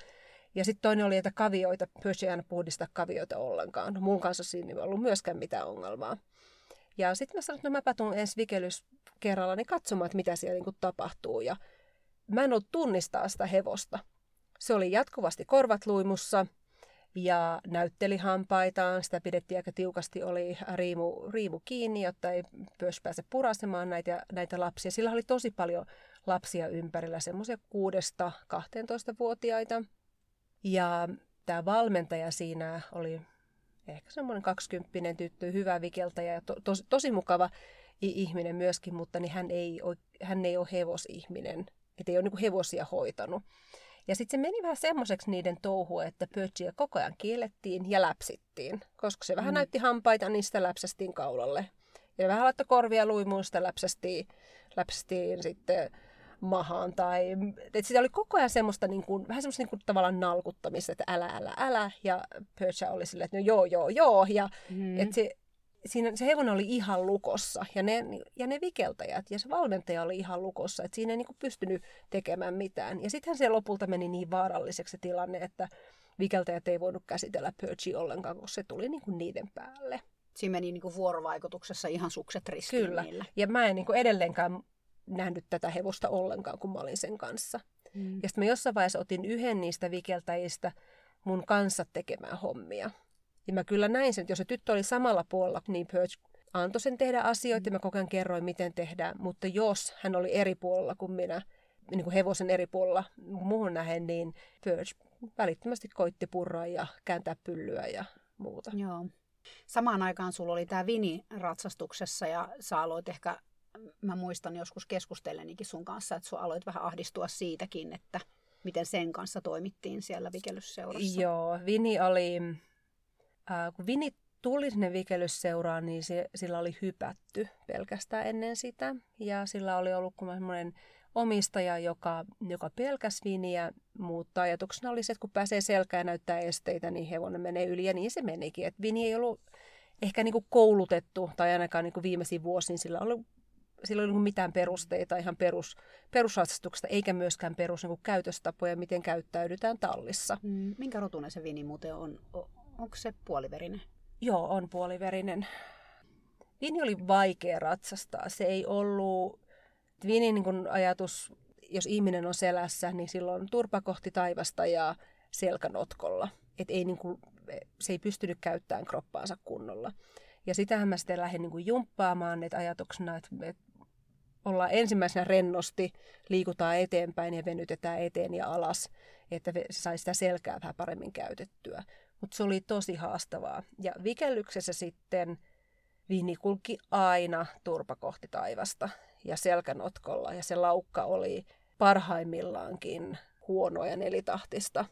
ja sitten toinen oli, että kavioita, Percy ei aina puhdista kavioita ollenkaan. No, mun kanssa siinä ei ollut myöskään mitään ongelmaa. Ja sitten mä sanoin, että no mäpä tuun ensi vikelys kerralla niin katsomaan, että mitä siellä niin tapahtuu. Ja mä en ollut tunnistaa sitä hevosta. Se oli jatkuvasti korvat luimussa ja näytteli hampaitaan. Sitä pidettiin aika tiukasti, oli riimu, riimu kiinni, jotta ei myös pääse purasemaan näitä, näitä lapsia. Sillä oli tosi paljon lapsia ympärillä, semmoisia 6-12-vuotiaita. Ja tämä valmentaja siinä oli ehkä semmoinen 20 tyttö, hyvä vikeltäjä ja to, tosi, tosi mukava ihminen myöskin, mutta niin hän, ei ole, hän ei ole hevosihminen, että ei ole niin hevosia hoitanut. Ja sitten se meni vähän semmoiseksi niiden touhu, että pötsiä koko ajan kiellettiin ja läpsittiin. Koska se vähän mm. näytti hampaita, niin sitä läpsästiin kaulalle. Ja vähän laittoi korvia luimuun, sitä läpsästiin, läpsästiin sitten mahaan. Tai, että sitä oli koko ajan semmoista, niin kuin, vähän semmoista niin kuin, tavallaan nalkuttamista, että älä, älä, älä. Ja Percha oli silleen, että no joo, joo, joo. Ja mm. että se, siinä, se hevonen oli ihan lukossa ja ne, ja ne vikeltäjät ja se valmentaja oli ihan lukossa, että siinä ei niin pystynyt tekemään mitään. Ja sittenhän se lopulta meni niin vaaralliseksi se tilanne, että vikeltäjät ei voinut käsitellä Perchia ollenkaan, koska se tuli niin kuin niiden päälle. Siinä meni niin kuin vuorovaikutuksessa ihan sukset ristiin Kyllä. niillä. Ja mä en niin kuin edelleenkään nähnyt tätä hevosta ollenkaan, kun mä olin sen kanssa. Mm. Ja sitten mä jossain vaiheessa otin yhden niistä vikeltäjistä mun kanssa tekemään hommia. Ja mä kyllä näin sen, että jos se tyttö oli samalla puolella, niin Perch antoi sen tehdä asioita ja mä koko ajan kerroin, miten tehdään. Mutta jos hän oli eri puolella kuin minä, niin kuin hevosen eri puolella muuhun nähen, niin Perch välittömästi koitti purraa ja kääntää pyllyä ja muuta. Joo. Samaan aikaan sulla oli tämä Vini ratsastuksessa ja sä aloit ehkä, mä muistan joskus keskustelenikin sun kanssa, että sua aloit vähän ahdistua siitäkin, että miten sen kanssa toimittiin siellä vikelysseurassa. Joo, Vini oli ää, kun Vini tuli sinne vikelysseuraan, niin se, sillä oli hypätty pelkästään ennen sitä. Ja sillä oli ollut semmoinen omistaja, joka, joka pelkäs Viniä, mutta ajatuksena oli se, että kun pääsee selkään näyttää esteitä, niin hevonen menee yli. Ja niin se menikin. Et Vini ei ollut ehkä niin kuin koulutettu, tai ainakaan niin kuin viimeisiin vuosiin sillä oli sillä ei ollut mitään perusteita ihan perus, perusratsastuksesta, eikä myöskään perus niin käytöstapoja, miten käyttäydytään tallissa. Mm, minkä rotunen se vini muuten on? Onko se puoliverinen? Joo, on puoliverinen. Vini oli vaikea ratsastaa. Se ei ollut... Vinin niin ajatus, jos ihminen on selässä, niin silloin turpa kohti taivasta ja selkänotkolla. Et ei, niin kuin, se ei pystynyt käyttämään kroppaansa kunnolla. Ja sitähän mä sitten lähdin niin jumppaamaan, että ajatuksena, että, että ollaan ensimmäisenä rennosti, liikutaan eteenpäin ja venytetään eteen ja alas, että saisi sitä selkää vähän paremmin käytettyä. Mutta se oli tosi haastavaa. Ja vikellyksessä sitten Vini kulki aina turpa kohti taivasta ja selkänotkolla. Ja se laukka oli parhaimmillaankin huonoa ja nelitahtista.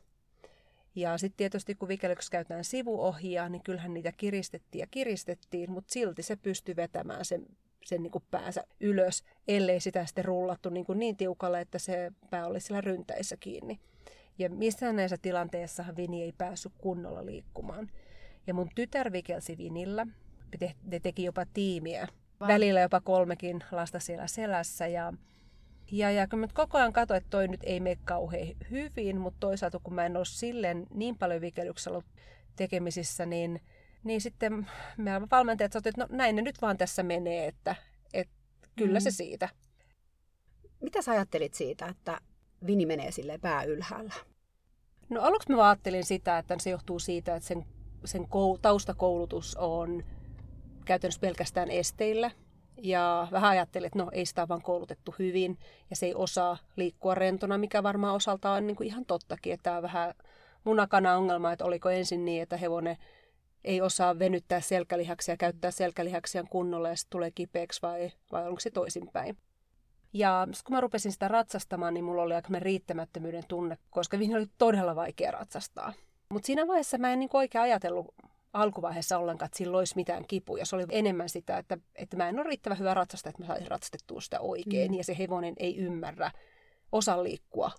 Ja sitten tietysti kun vikellyksessä käytetään sivuohjaa, niin kyllähän niitä kiristettiin ja kiristettiin, mutta silti se pystyi vetämään sen, sen niin kuin päänsä ylös, ellei sitä sitten rullattu niin, kuin niin tiukalle, että se pää oli siellä ryntäissä kiinni. Ja missään näissä tilanteissa Vini ei päässyt kunnolla liikkumaan. Ja mun tytär vikelsi Vinillä. Ne teki jopa tiimiä. Vai. Välillä jopa kolmekin lasta siellä selässä. Ja, ja, ja kun mä koko ajan katsoin, että toi nyt ei mene kauhean hyvin, mutta toisaalta kun mä en ole silleen niin paljon vikelyksellä ollut tekemisissä, niin, niin sitten meidän valmentajat sanoivat, että no näin ne nyt vaan tässä menee, että, että kyllä mm. se siitä. Mitä sä ajattelit siitä, että Vini menee sille pää ylhäällä? No aluksi mä ajattelin sitä, että se johtuu siitä, että sen, sen kou- taustakoulutus on käytännössä pelkästään esteillä. Ja vähän ajattelin, että no ei sitä vaan koulutettu hyvin ja se ei osaa liikkua rentona, mikä varmaan osaltaan on niin kuin ihan tottakin. Että tämä on vähän munakana ongelma, että oliko ensin niin, että hevonen ei osaa venyttää selkälihaksia, käyttää selkälihaksia kunnolla ja sitten tulee kipeäksi vai, vai onko se toisinpäin. Ja kun mä rupesin sitä ratsastamaan, niin mulla oli aika riittämättömyyden tunne, koska Vini oli todella vaikea ratsastaa. Mutta siinä vaiheessa mä en niin oikein ajatellut alkuvaiheessa ollenkaan, että sillä olisi mitään kipuja. Se oli enemmän sitä, että, että mä en ole riittävän hyvä ratsasta, että mä saisin ratsastettua sitä oikein. Mm. Ja se hevonen ei ymmärrä osa liikkua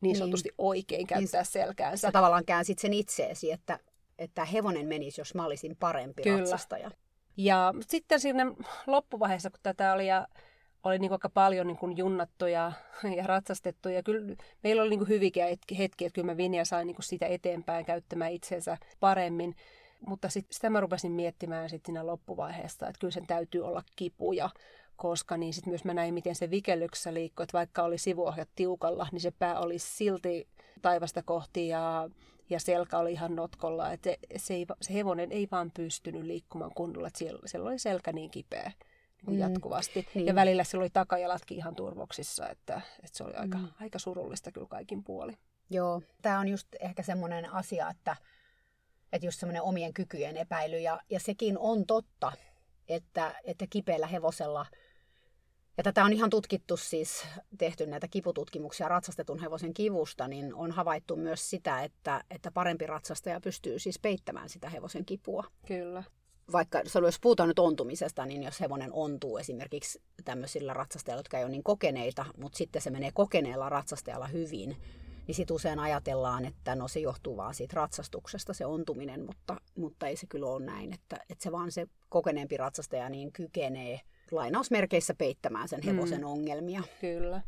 niin sanotusti niin. oikein käyttää niin, selkäänsä. Sä tavallaan käänsit sen itseesi, että, että hevonen menisi, jos mä olisin parempi Kyllä. ratsastaja. Ja sitten siinä loppuvaiheessa, kun tätä oli ja oli niin aika paljon niin junnattu ja, ja ratsastettu. Ja kyllä meillä oli niin hyviä hetkiä, että kyllä mä Vinja sain niin sitä eteenpäin käyttämään itsensä paremmin. Mutta sit, sitä mä rupesin miettimään sitten siinä loppuvaiheessa, että kyllä sen täytyy olla kipuja, koska niin sitten myös mä näin, miten se vikellyksessä liikkui, että vaikka oli sivuohjat tiukalla, niin se pää oli silti taivasta kohti ja, ja selkä oli ihan notkolla. Että se, se, ei, se hevonen ei vaan pystynyt liikkumaan kunnolla, että siellä, siellä oli selkä niin kipeä mm. jatkuvasti. Niin. Ja välillä sillä oli takajalatkin ihan turvoksissa, että, että se oli aika, mm. aika surullista kyllä kaikin puoli. Joo, tämä on just ehkä semmoinen asia, että, että just semmoinen omien kykyjen epäily. Ja, ja sekin on totta, että, että kipeällä hevosella, ja tätä on ihan tutkittu siis, tehty näitä kipututkimuksia ratsastetun hevosen kivusta, niin on havaittu myös sitä, että, että parempi ratsastaja pystyy siis peittämään sitä hevosen kipua. Kyllä vaikka jos puhutaan nyt ontumisesta, niin jos hevonen ontuu esimerkiksi tämmöisillä ratsastajilla, jotka ei ole niin kokeneita, mutta sitten se menee kokeneella ratsastajalla hyvin, niin sitten usein ajatellaan, että no se johtuu vaan siitä ratsastuksesta se ontuminen, mutta, mutta ei se kyllä ole näin, että, että se vaan se kokeneempi ratsastaja niin kykenee lainausmerkeissä peittämään sen hevosen mm. ongelmia. Kyllä.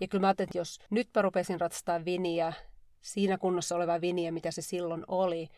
Ja kyllä mä ajattelin, että jos nyt mä rupesin ratsastamaan viniä, siinä kunnossa oleva viniä, mitä se silloin oli,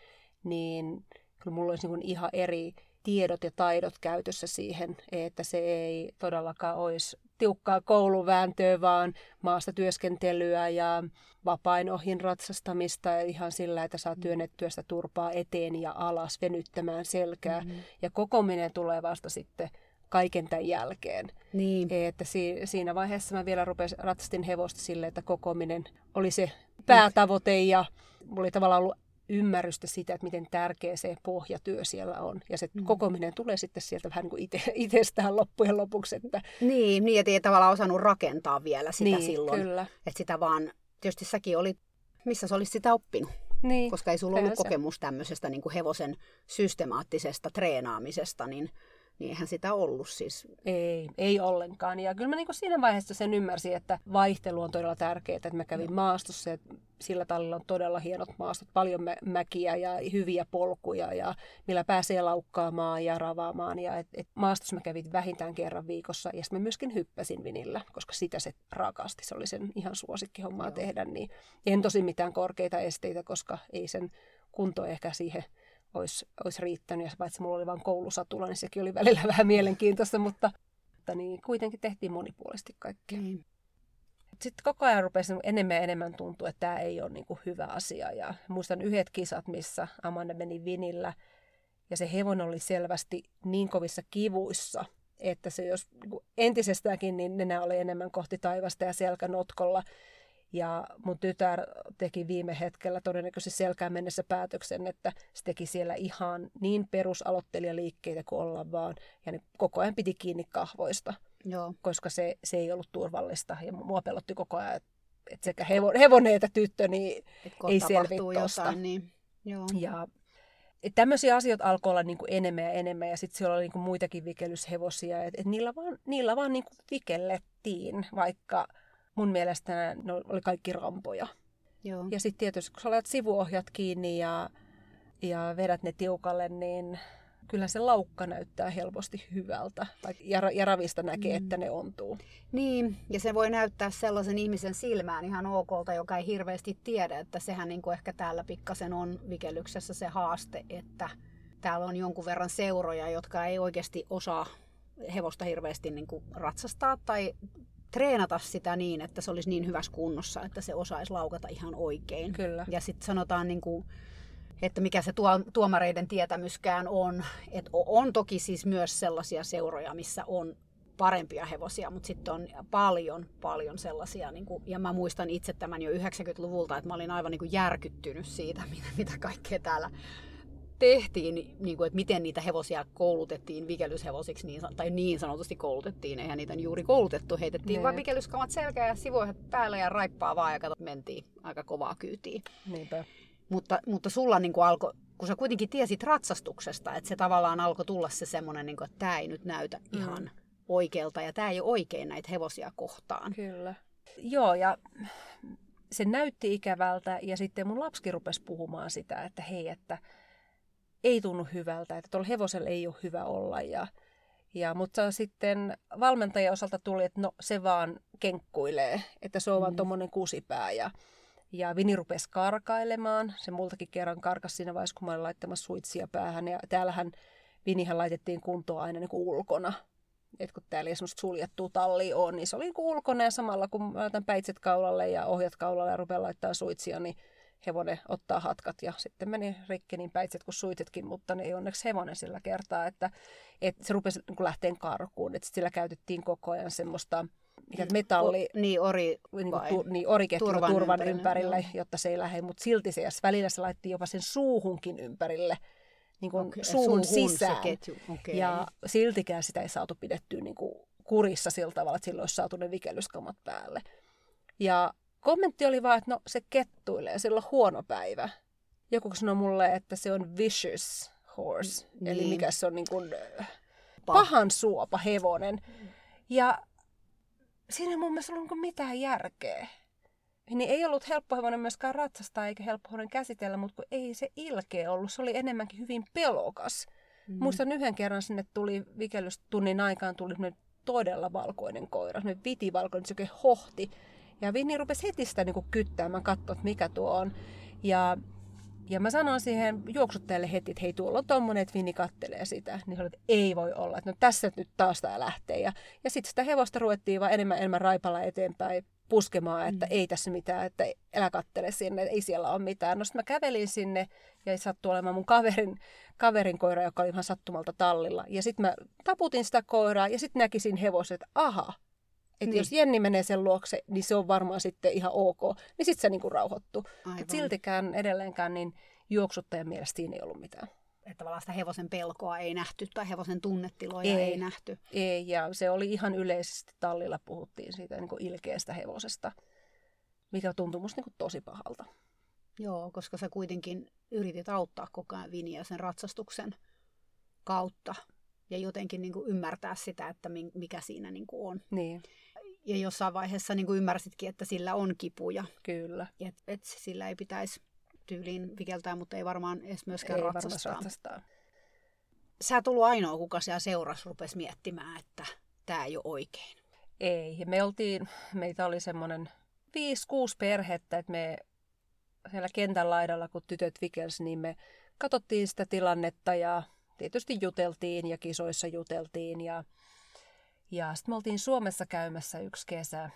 niin kyllä mulla olisi niin ihan eri tiedot ja taidot käytössä siihen, että se ei todellakaan olisi tiukkaa kouluvääntöä, vaan maasta työskentelyä ja vapain ohin ratsastamista ja ihan sillä, että saa mm. työnnettyä sitä turpaa eteen ja alas venyttämään selkää. Mm-hmm. Ja kokominen tulee vasta sitten kaiken tämän jälkeen. Niin. Että si- siinä vaiheessa mä vielä rupesin ratsastin hevosta sille, että kokominen oli se päätavoite ja mulla oli tavallaan ollut ymmärrystä sitä, että miten tärkeä se pohjatyö siellä on. Ja se mm. kokominen tulee sitten sieltä vähän niin kuin ite, itsestään loppujen lopuksi. Että... Niin, niin, että ei tavallaan osannut rakentaa vielä sitä niin, silloin. Kyllä. Että sitä vaan, tietysti säkin oli, missä sä olisit sitä oppinut? Niin, Koska ei sulla ollut kokemus tämmöisestä niin kuin hevosen systemaattisesta treenaamisesta, niin niin eihän sitä ollut siis. Ei, ei ollenkaan. Ja kyllä mä niin siinä vaiheessa sen ymmärsin, että vaihtelu on todella tärkeää, että mä kävin maastossa ja sillä tallilla on todella hienot maastot, paljon mä- mäkiä ja hyviä polkuja ja millä pääsee laukkaamaan ja ravaamaan. Ja et, et maastossa mä kävin vähintään kerran viikossa ja sitten mä myöskin hyppäsin vinillä, koska sitä se rakasti. Se oli sen ihan suosikkihommaa Joo. tehdä. Niin en tosi mitään korkeita esteitä, koska ei sen kunto ehkä siihen olisi, olisi riittänyt. Ja paitsi mulla oli vain koulusatula, niin sekin oli välillä vähän mielenkiintoista, mutta, mutta niin, kuitenkin tehtiin monipuolisesti kaikkea. Mm. Sitten koko ajan rupesi enemmän ja enemmän tuntua, että tämä ei ole niin kuin hyvä asia. Ja muistan yhdet kisat, missä Amanda meni vinillä ja se hevon oli selvästi niin kovissa kivuissa, että se jos niin entisestäänkin, niin nenä oli enemmän kohti taivasta ja selkä notkolla. Ja mun tytär teki viime hetkellä todennäköisesti selkään mennessä päätöksen, että se teki siellä ihan niin perusaloittelijaliikkeitä kuin olla vaan. Ja ne koko ajan piti kiinni kahvoista, Joo. koska se, se ei ollut turvallista. Ja mua pelotti koko ajan, että, että sekä hevonen että tyttö niin ei selviä tuosta. Niin. Joo. Ja tämmöisiä asioita alkoi olla niin kuin enemmän ja enemmän ja sitten siellä oli niin kuin muitakin vikellyshevosia, että et niillä vaan, niillä vaan niin kuin vikellettiin, vaikka mun mielestä ne oli kaikki rampoja. Joo. Ja sitten tietysti, kun sä olet sivuohjat kiinni ja, ja vedät ne tiukalle, niin kyllä se laukka näyttää helposti hyvältä. Ja, ja ravista näkee, mm. että ne ontuu. Niin, ja se voi näyttää sellaisen ihmisen silmään ihan okolta, joka ei hirveästi tiedä, että sehän niin kuin ehkä täällä pikkasen on vikellyksessä se haaste, että täällä on jonkun verran seuroja, jotka ei oikeasti osaa hevosta hirveästi niin kuin ratsastaa tai treenata sitä niin, että se olisi niin hyvässä kunnossa, että se osaisi laukata ihan oikein. Kyllä. Ja sitten sanotaan, niin kuin, että mikä se tuomareiden tietämyskään on. Että on toki siis myös sellaisia seuroja, missä on parempia hevosia, mutta sitten on paljon, paljon sellaisia, niin kuin, ja mä muistan itse tämän jo 90-luvulta, että mä olin aivan niin kuin järkyttynyt siitä, mitä, mitä kaikkea täällä tehtiin, niin kuin, että miten niitä hevosia koulutettiin vikelyshevosiksi, niin, tai niin sanotusti koulutettiin, eihän niitä juuri koulutettu, heitettiin ne. vain vikelyskamat selkää ja sivuohet päälle ja raippaa vaan ja katsot, mentiin aika kovaa kyytiin. Niinpä. Mutta, mutta sulla niin kuin alkoi, kun sä kuitenkin tiesit ratsastuksesta, että se tavallaan alkoi tulla se semmoinen, niin kuin, että tämä ei nyt näytä mm. ihan oikealta ja tämä ei ole oikein näitä hevosia kohtaan. Kyllä. Joo, ja se näytti ikävältä ja sitten mun lapski rupesi puhumaan sitä, että hei, että ei tunnu hyvältä, että tuolla hevosella ei ole hyvä olla. Ja, ja, mutta sitten valmentajan osalta tuli, että no se vaan kenkkuilee, että se on mm. vaan tuommoinen kusipää. Ja, ja Vini rupesi karkailemaan. Se multakin kerran karkas siinä vaiheessa, kun mä olin laittamassa suitsia päähän. Ja täällähän Vinihän laitettiin kuntoon aina niin kuin ulkona. että kun täällä ei semmoista suljettua talli on, niin se oli niin ulkona ja samalla kun mä laitan päitset kaulalle ja ohjat kaulalle ja rupean laittaa suitsia, niin hevonen ottaa hatkat ja sitten meni rikki niin päitset kuin suitetkin, mutta ne ei onneksi hevonen sillä kertaa, että, että se rupesi niin lähteen karkuun, että sillä käytettiin koko ajan semmoista mikä metalli, o, niin, ori, niin, tu, niin oriketjua turvan, turvan ympärille, ympärille jotta se ei lähde, mutta silti se, ja välillä se laittoi jopa sen suuhunkin ympärille, niin kuin okay, suuhun, suuhun sisään. Okay. Ja siltikään sitä ei saatu pidettyä niin kuin kurissa sillä tavalla, että silloin olisi saatu ne vikellyskamat päälle. Ja kommentti oli vaan, että no se kettuilee, sillä on huono päivä. Joku sanoi mulle, että se on vicious horse, niin. eli mikä se on niin kuin pahan suopa hevonen. Ja siinä ei mun mielestä ollut niin mitään järkeä. Niin ei ollut helppo hevonen myöskään ratsastaa eikä helppo hevonen käsitellä, mutta kun ei se ilkeä ollut. Se oli enemmänkin hyvin pelokas. Mm. Muistan yhden kerran sinne tuli vikellystunnin aikaan tuli todella valkoinen koira, viti vitivalkoinen, se hohti. Ja Vinni rupesi heti sitä niin kyttäämään, katsoa, että mikä tuo on. Ja, ja mä sanoin siihen juoksuttajalle heti, että hei tuolla on tommonen, että Vinni kattelee sitä. Niin se oli, että ei voi olla, että no tässä nyt taas tää lähtee. Ja, ja sitten sitä hevosta ruvettiin vaan enemmän enemmän raipalla eteenpäin puskemaan, että mm. ei tässä mitään, että älä kattele sinne, ei siellä ole mitään. No sitten mä kävelin sinne ja sattui olemaan mun kaverin, kaverin koira, joka oli ihan sattumalta tallilla. Ja sitten mä taputin sitä koiraa ja sitten näkisin hevoset, että aha, että niin. jos Jenni menee sen luokse, niin se on varmaan sitten ihan ok. Niin sitten se niinku rauhoittuu. Et siltikään edelleenkään niin juoksuttajan mielestä siinä ei ollut mitään. Että tavallaan sitä hevosen pelkoa ei nähty tai hevosen tunnetiloja ei, ei nähty. Ei, ja se oli ihan yleisesti tallilla puhuttiin siitä niin kuin ilkeästä hevosesta, mikä tuntui musta niin kuin tosi pahalta. Joo, koska sä kuitenkin yritit auttaa koko ajan Viniä sen ratsastuksen kautta ja jotenkin niin kuin ymmärtää sitä, että mikä siinä niin kuin on. Niin. Ja jossain vaiheessa niin kuin ymmärsitkin, että sillä on kipuja. Kyllä. Että et sillä ei pitäisi tyyliin vikeltää, mutta ei varmaan edes myöskään ei ratsastaa. ratsastaa. Sä et ollut ainoa, kuka siellä seurassa rupesi miettimään, että tämä ei ole oikein. Ei. Ja me oltiin, meitä oli semmoinen 5-6 perhettä, että me siellä kentän laidalla, kun tytöt vikels, niin me katsottiin sitä tilannetta ja tietysti juteltiin ja kisoissa juteltiin. Ja, ja sitten me oltiin Suomessa käymässä yksi kesä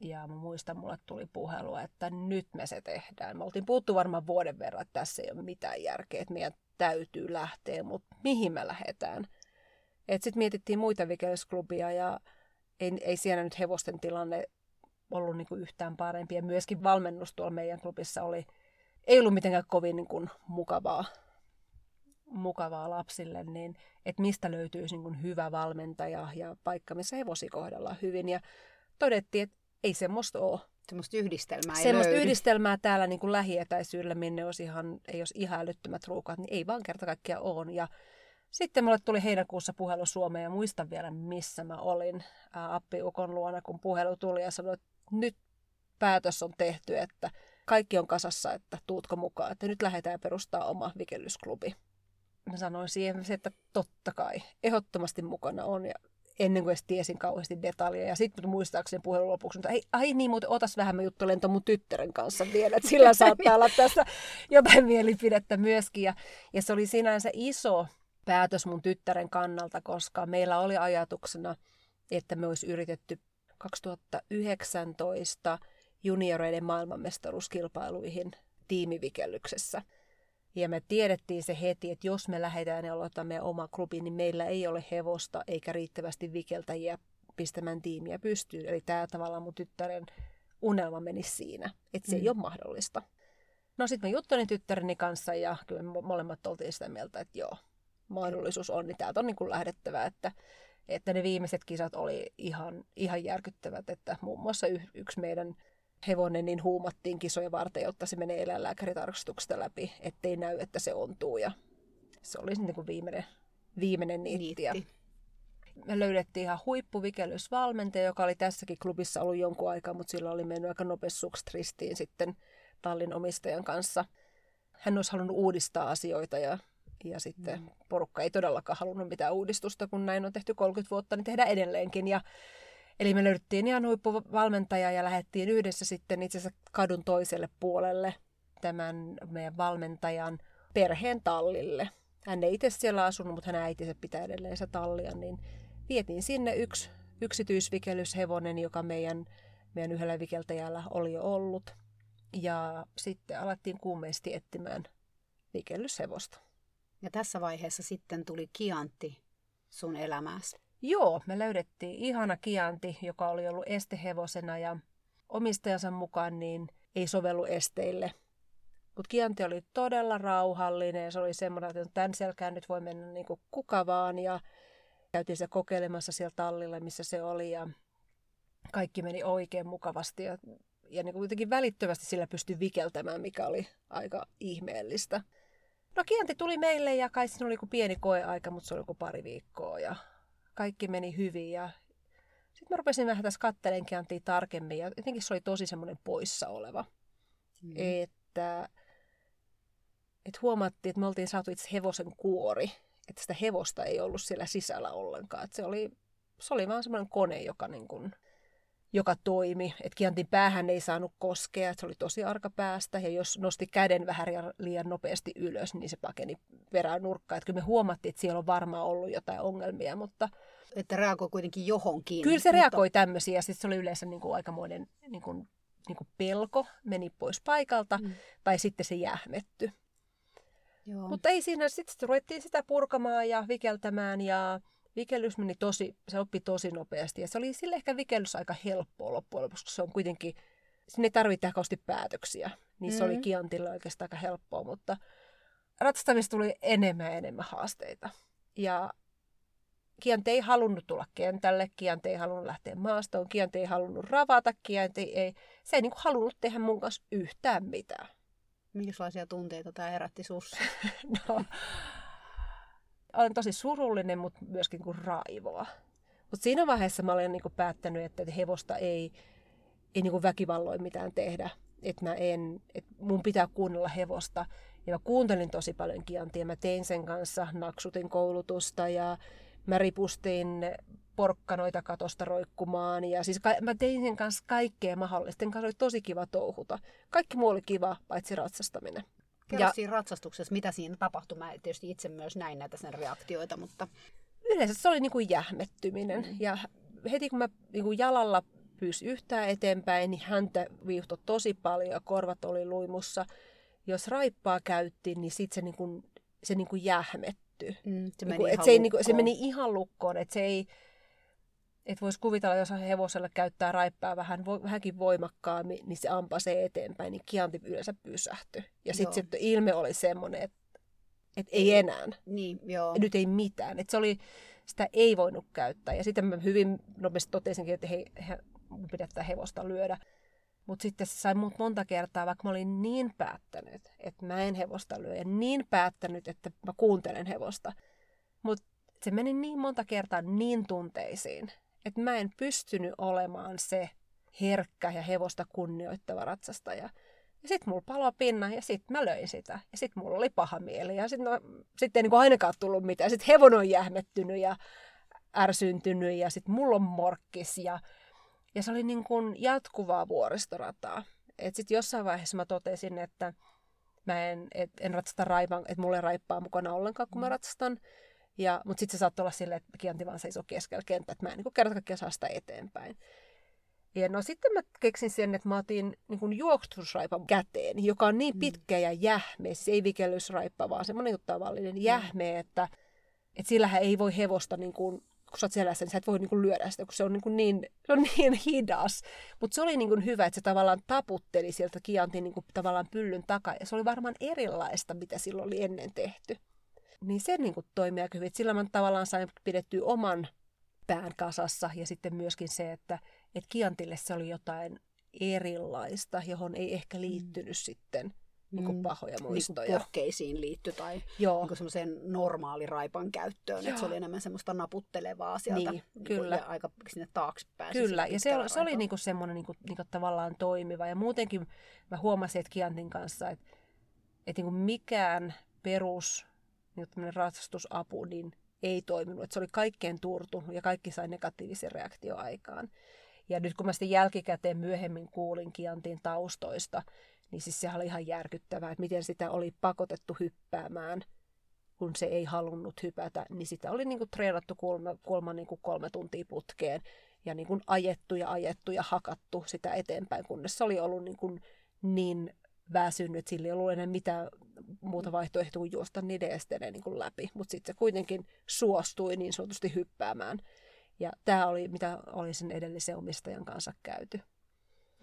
ja mä muistan, mulle tuli puhelu, että nyt me se tehdään. Me oltiin puhuttu varmaan vuoden verran, että tässä ei ole mitään järkeä, että meidän täytyy lähteä, mutta mihin me lähdetään? Sitten mietittiin muita vikelysklubia ja ei, ei siellä nyt hevosten tilanne ollut niinku yhtään parempi. Ja myöskin valmennus tuolla meidän klubissa oli, ei ollut mitenkään kovin niinku mukavaa, mukavaa lapsille, niin että mistä löytyisi niinku hyvä valmentaja ja paikka, missä hevosi kohdellaan hyvin. Ja todettiin, että ei semmoista ole. Semmoista yhdistelmää ei Semmoista löydy. yhdistelmää täällä niin kuin lähietäisyydellä, minne olisi ihan, ei olisi ihan älyttömät ruukat, niin ei vaan kerta kaikkiaan ole. Ja sitten mulle tuli heinäkuussa puhelu Suomeen ja muistan vielä, missä mä olin ää, appiukon luona, kun puhelu tuli ja sanoi, että nyt päätös on tehty, että kaikki on kasassa, että tuutko mukaan, että nyt lähdetään perustaa oma vikellysklubi. Mä sanoin siihen, että totta kai, ehdottomasti mukana on ja ennen kuin edes tiesin kauheasti detaljeja. Ja sitten muistaakseni puhelun lopuksi, että ai, ai niin, mutta otas vähän, mä juttelen mun tyttären kanssa vielä, että sillä saattaa olla tässä jotain mielipidettä myöskin. Ja, ja se oli sinänsä iso päätös mun tyttären kannalta, koska meillä oli ajatuksena, että me olisi yritetty 2019 junioreiden maailmanmestaruuskilpailuihin tiimivikellyksessä – ja me tiedettiin se heti, että jos me lähdetään ja aloitamme oma klubi, niin meillä ei ole hevosta eikä riittävästi vikeltäjiä pistämään tiimiä pystyyn. Eli tämä tavallaan mun tyttären unelma meni siinä, että se mm. ei ole mahdollista. No sitten mä juttelin tyttäreni kanssa ja kyllä me molemmat oltiin sitä mieltä, että joo, mahdollisuus on, niin täältä on niin kuin lähdettävä, että, että ne viimeiset kisat oli ihan, ihan järkyttävät, että muun muassa yksi meidän hevonen niin huumattiin kisoja varten, jotta se menee eläinlääkäritarkastuksesta läpi, ettei näy, että se ontuu. Ja se oli niin kuin viimeinen, viimeinen niitti. niitti. Me löydettiin ihan huippuvikelysvalmentaja, joka oli tässäkin klubissa ollut jonkun aikaa, mutta sillä oli mennyt aika nopeasti ristiin sitten tallin omistajan kanssa. Hän olisi halunnut uudistaa asioita ja, ja sitten mm. porukka ei todellakaan halunnut mitään uudistusta, kun näin on tehty 30 vuotta, niin tehdään edelleenkin. Ja Eli me löydettiin ihan huippuvalmentaja ja lähdettiin yhdessä sitten itse asiassa kadun toiselle puolelle tämän meidän valmentajan perheen tallille. Hän ei itse siellä asunut, mutta hän äitinsä pitää edelleen se tallia, niin vietiin sinne yksi yksityisvikellyshevonen, joka meidän, meidän yhdellä vikeltäjällä oli jo ollut. Ja sitten alettiin kuumeisesti etsimään vikellyshevosta. Ja tässä vaiheessa sitten tuli kiantti sun elämääsi. Joo, me löydettiin ihana kianti, joka oli ollut estehevosena ja omistajansa mukaan niin ei sovellu esteille. Mutta kianti oli todella rauhallinen ja se oli semmoinen, että tämän selkään nyt voi mennä niin kuin kuka vaan. Ja käytiin se kokeilemassa siellä tallilla, missä se oli ja kaikki meni oikein mukavasti. Ja, ja niin kuin kuitenkin välittömästi sillä pystyi vikeltämään, mikä oli aika ihmeellistä. No kianti tuli meille ja kai siinä oli joku pieni koeaika, mutta se oli joku pari viikkoa ja kaikki meni hyvin. Ja sitten mä rupesin vähän tässä kattelen kiantia tarkemmin ja jotenkin se oli tosi semmoinen poissa oleva. Mm. Että, että huomattiin, että me oltiin saatu itse hevosen kuori, että sitä hevosta ei ollut siellä sisällä ollenkaan. Että se, oli, se oli vaan semmoinen kone, joka niin kuin, joka toimi. Että kiantin päähän ei saanut koskea, että se oli tosi arka päästä. Ja jos nosti käden vähän liian nopeasti ylös, niin se pakeni perään nurkkaan. Että kyllä me huomattiin, että siellä on varmaan ollut jotain ongelmia, mutta... Että reagoi kuitenkin johonkin. Kyllä se mutta... reagoi tämmöisiä. Ja sitten se oli yleensä niin kuin aikamoinen niin kuin, niin kuin pelko, meni pois paikalta, mm. tai sitten se jähmetty. Joo. Mutta ei siinä, sitten ruvettiin sitä purkamaan ja vikeltämään ja vikellys meni tosi, se oppi tosi nopeasti ja se oli sille ehkä vikellys aika helppoa loppujen lopuksi, koska se on kuitenkin, sinne ei tarvitse päätöksiä, niin se mm. oli Kiantille oikeastaan aika helppoa, mutta ratsastamista tuli enemmän ja enemmän haasteita. Ja Kiante ei halunnut tulla kentälle, Kiante ei halunnut lähteä maastoon, Kiante ei halunnut ravata, Kiante ei, se ei niin kuin halunnut tehdä mun kanssa yhtään mitään. Minkälaisia tunteita tämä herätti sussa? no, olen tosi surullinen, mutta myöskin kuin raivoa. Mutta siinä vaiheessa mä olen niinku päättänyt, että hevosta ei, ei niinku väkivalloin mitään tehdä. Että mä en, et mun pitää kuunnella hevosta. Ja mä kuuntelin tosi paljon kiantia. Mä tein sen kanssa, naksutin koulutusta ja mä ripustin porkkanoita katosta roikkumaan. Ja siis ka- mä tein sen kanssa kaikkea mahdollista. Sen kanssa oli tosi kiva touhuta. Kaikki muu oli kiva, paitsi ratsastaminen. Kerro ja, siinä ratsastuksessa, mitä siinä tapahtui. Mä tietysti itse myös näin näitä sen reaktioita, mutta... Yleensä se oli niin kuin jähmettyminen. Mm. Ja heti kun mä niin kuin jalalla pyysi yhtään eteenpäin, niin häntä viuhtoi tosi paljon ja korvat oli luimussa. Jos raippaa käytti, niin sitten se, niin kuin, se niin kuin jähmettyi. Mm, se, niin kuin, se, ei, niin kuin, se meni ihan lukkoon, että se ei, että voisi kuvitella, jos hevosella käyttää raippaa vähän, vo, vähänkin voimakkaammin, niin se ampasee eteenpäin, niin kianti yleensä pysähtyi. Ja sitten sit ilme oli semmoinen, että et ei enää. Niin, joo. Ja nyt ei mitään. Et se oli, sitä ei voinut käyttää. Ja sitten mä hyvin nopeasti totesinkin, että hei, he, pidetään hevosta lyödä. Mutta sitten se sai mut monta kertaa, vaikka mä olin niin päättänyt, että mä en hevosta lyö. Ja niin päättänyt, että mä kuuntelen hevosta. Mutta se meni niin monta kertaa niin tunteisiin, että mä en pystynyt olemaan se herkkä ja hevosta kunnioittava ratsastaja. Ja sitten mulla palo pinna ja sitten mä löin sitä. Ja sitten mulla oli paha mieli ja sitten no, sit ei niinku ainakaan tullut mitään. Sitten hevonen on jähmettynyt ja ärsyntynyt ja sitten mulla on morkkis ja, ja se oli niin kuin jatkuvaa vuoristorataa. Et sitten jossain vaiheessa mä totesin, että mä en, et, en ratsasta raipaa, että mulle raippaa mukana ollenkaan, kun mä mm. ratsastan. Ja, mutta sitten se saattoi olla silleen, että kianti vaan seisoo keskellä kenttä, että mä en niin kerta kaikkiaan saa sitä eteenpäin. Ja no sitten mä keksin sen, että mä otin niin juoksutusraipan käteen, joka on niin mm. pitkä ja jähme, siis ei vikellysraippa, vaan semmoinen tavallinen mm. jähme, että, että sillähän ei voi hevosta, niin kuin, kun sä oot selässä, niin sä et voi niin kuin lyödä sitä, kun se on niin, kuin niin, se on niin hidas. Mutta se oli niin kuin hyvä, että se tavallaan taputteli sieltä kiantin niin kuin tavallaan pyllyn takaa, ja se oli varmaan erilaista, mitä silloin oli ennen tehty niin se niin kuin toimi aika hyvin. Sillä mä tavallaan sain pidettyä oman pään kasassa ja sitten myöskin se, että, että Kiantille se oli jotain erilaista, johon ei ehkä mm. liittynyt mm. sitten niin kuin pahoja muistoja. Niin pohkeisiin liittyi tai Joo. Niin semmoiseen normaaliraipan käyttöön, Joo. että se oli enemmän semmoista naputtelevaa sieltä niin, niin kyllä. ja aika sinne taaksepäin. Kyllä, ja se, se oli niin kuin semmoinen niin kuin, niin kuin tavallaan toimiva. Ja muutenkin mä huomasin, että Kiantin kanssa, että, että niin kuin mikään perus niin ratsastusapu niin ei toiminut. Että se oli kaikkein turtunut ja kaikki sai negatiivisen reaktion aikaan. Ja nyt kun mä sitten jälkikäteen myöhemmin kuulin Kiantin taustoista, niin siis sehän oli ihan järkyttävää, että miten sitä oli pakotettu hyppäämään kun se ei halunnut hypätä, niin sitä oli niin kuin treenattu kolme, kolme, niin kuin kolme tuntia putkeen ja niin kuin ajettu ja ajettu ja hakattu sitä eteenpäin, kunnes se oli ollut niin, kuin niin väsynyt, sillä ei ollut enää mitään muuta vaihtoehtoa kuin juosta niiden esteiden niin läpi. Mutta sitten se kuitenkin suostui niin sanotusti hyppäämään. Ja tämä oli, mitä oli sen edellisen omistajan kanssa käyty.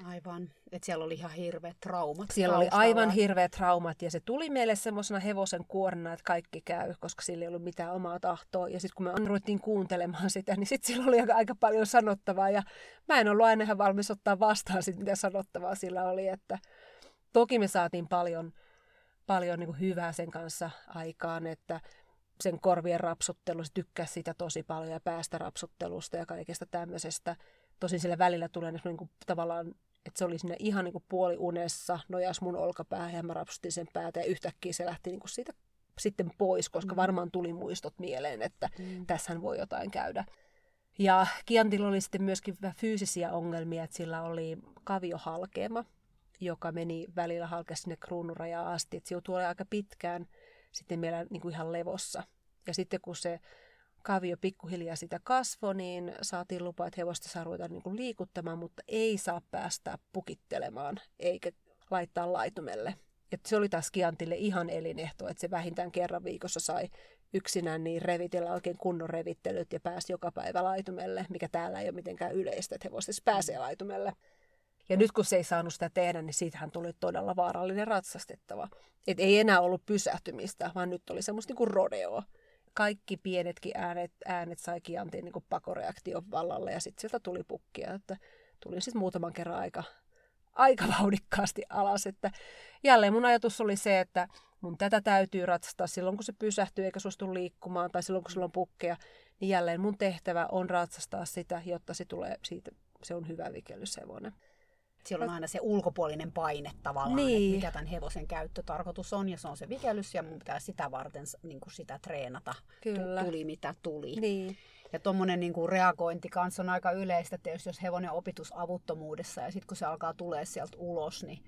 Aivan, että siellä oli ihan hirveät traumat. Siellä taustalla. oli aivan hirveät traumat ja se tuli meille semmoisena hevosen kuorena, että kaikki käy, koska sillä ei ollut mitään omaa tahtoa. Ja sitten kun me ruvettiin kuuntelemaan sitä, niin sitten sillä oli aika, aika paljon sanottavaa ja mä en ollut aina ihan valmis ottaa vastaan sit, mitä sanottavaa sillä oli. Että toki me saatiin paljon, paljon niin kuin hyvää sen kanssa aikaan, että sen korvien rapsuttelu, se tykkäsi sitä tosi paljon ja päästä rapsuttelusta ja kaikesta tämmöisestä. Tosin sillä välillä tulee niin kuin, tavallaan, että se oli sinne ihan niin kuin puoli unessa, nojas mun olkapäähän ja mä rapsutin sen päätä ja yhtäkkiä se lähti niin kuin siitä sitten pois, koska mm. varmaan tuli muistot mieleen, että mm. tässähän voi jotain käydä. Ja Kiantilla oli sitten myöskin fyysisiä ongelmia, että sillä oli kaviohalkeama, joka meni välillä halkesi sinne kruunurajaan asti. Että se joutui aika pitkään sitten meillä niin kuin ihan levossa. Ja sitten kun se kavio pikkuhiljaa sitä kasvoi, niin saatiin lupa, että hevosta saa ruveta niin kuin liikuttamaan, mutta ei saa päästä pukittelemaan eikä laittaa laitumelle. Et se oli taas Kiantille ihan elinehto, että se vähintään kerran viikossa sai yksinään niin revitellä oikein kunnon revittelyt ja pääsi joka päivä laitumelle, mikä täällä ei ole mitenkään yleistä, että hevosta pääsee laitumelle. Ja nyt kun se ei saanut sitä tehdä, niin siitähän tuli todella vaarallinen ratsastettava. Et ei enää ollut pysähtymistä, vaan nyt oli semmoista niin kuin rodeoa. Kaikki pienetkin äänet, äänet sai kiantiin niin kuin pakoreaktion vallalle ja sitten sieltä tuli pukkia. Että tuli sitten muutaman kerran aika, aika vauhdikkaasti alas. Että jälleen mun ajatus oli se, että mun tätä täytyy ratsastaa silloin, kun se pysähtyy eikä suostu liikkumaan tai silloin, kun sulla on pukkeja, niin jälleen mun tehtävä on ratsastaa sitä, jotta se tulee siitä, se on hyvä vikellyshevonen siellä on aina se ulkopuolinen paine tavallaan, niin. että mikä tämän hevosen käyttötarkoitus on, ja se on se vikellys, ja mun pitää sitä varten niin kuin sitä treenata. Kyllä. Tuli mitä tuli. Niin. Ja tuommoinen niin kuin reagointi kanssa on aika yleistä, että jos, hevonen opitusavuttomuudessa, ja sitten kun se alkaa tulee sieltä ulos, niin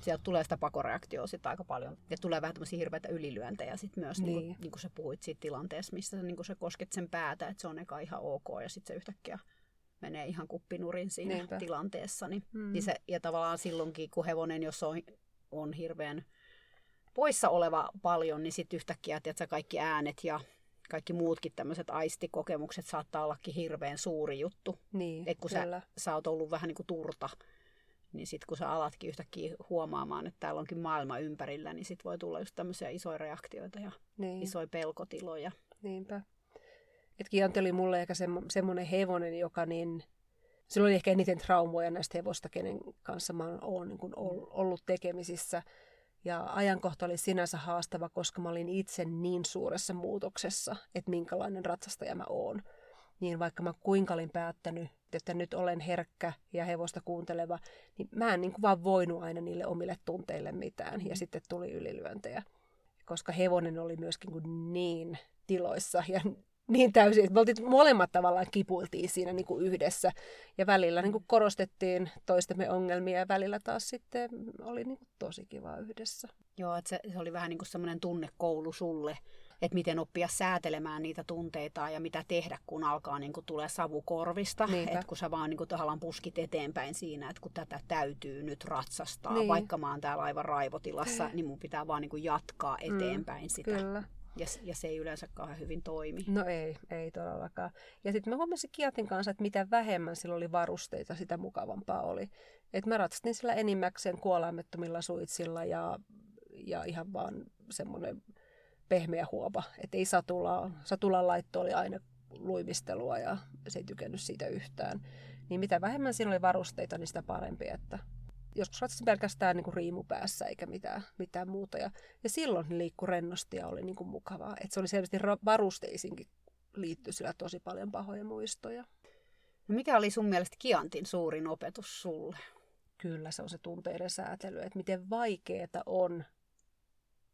sieltä tulee sitä pakoreaktioa sitten aika paljon. Ja tulee vähän tämmöisiä hirveitä ylilyöntejä sitten myös, niin. Niin, kuin, niin kuin sä puhuit siitä tilanteessa, missä niin kuin sä kosket sen päätä, että se on eka ihan ok, ja sitten se yhtäkkiä menee ihan kuppinurin siinä Niinpä. tilanteessa. Niin, mm. niin se, ja tavallaan silloinkin, kun hevonen, jos on, on hirveän poissa oleva paljon, niin sitten yhtäkkiä tiedätkö, kaikki äänet ja kaikki muutkin tämmöiset aistikokemukset saattaa ollakin hirveän suuri juttu. Niin, Et kun sä, sä oot ollut vähän niin kuin turta, niin sitten kun sä alatkin yhtäkkiä huomaamaan, että täällä onkin maailma ympärillä, niin sitten voi tulla just tämmöisiä isoja reaktioita ja niin. isoja pelkotiloja. Niinpä. Et Kianti oli mulle ehkä semmoinen hevonen, joka niin, sillä oli ehkä eniten traumoja näistä hevosta, kenen kanssa mä oon niin ollut tekemisissä. Ja ajankohta oli sinänsä haastava, koska mä olin itse niin suuressa muutoksessa, että minkälainen ratsastaja mä oon. Niin vaikka mä kuinka olin päättänyt, että nyt olen herkkä ja hevosta kuunteleva, niin mä en niin kuin vaan voinut aina niille omille tunteille mitään. Ja sitten tuli ylilyöntejä. Koska hevonen oli myöskin niin tiloissa ja niin täysin, että me oltiin molemmat tavallaan kipuiltiin siinä niin kuin yhdessä. Ja välillä niin kuin korostettiin toistemme ongelmia ja välillä taas sitten oli niin kuin tosi kiva yhdessä. Joo, että se, se oli vähän niin kuin semmoinen tunnekoulu sulle, että miten oppia säätelemään niitä tunteita ja mitä tehdä, kun alkaa niin kuin tulee savu korvista. Että kun sä vaan niin kuin tahallaan puskit eteenpäin siinä, että kun tätä täytyy nyt ratsastaa, niin. vaikka mä oon täällä aivan raivotilassa, niin mun pitää vaan niin kuin jatkaa mm, eteenpäin mm, sitä. Kyllä. Ja, ja se ei yleensä kauhean hyvin toimi. No ei, ei todellakaan. Ja sitten mä huomasin Kiatin kanssa, että mitä vähemmän sillä oli varusteita, sitä mukavampaa oli. Että mä ratsastin sillä enimmäkseen kuolaimettomilla suitsilla ja, ja ihan vaan semmoinen pehmeä huopa. Että ei satulaa. Satulan laitto oli aina luimistelua ja se ei tykännyt siitä yhtään. Niin mitä vähemmän siinä oli varusteita, niin sitä parempi, että joskus ratsasin pelkästään niin kuin riimu päässä eikä mitään, mitään muuta. Ja, ja silloin liikkui rennosti ja oli niin kuin mukavaa. Et se oli selvästi varusteisinkin liittyy sillä tosi paljon pahoja muistoja. No mikä oli sun mielestä Kiantin suurin opetus sulle? Kyllä se on se tunteiden säätely, että miten vaikeaa on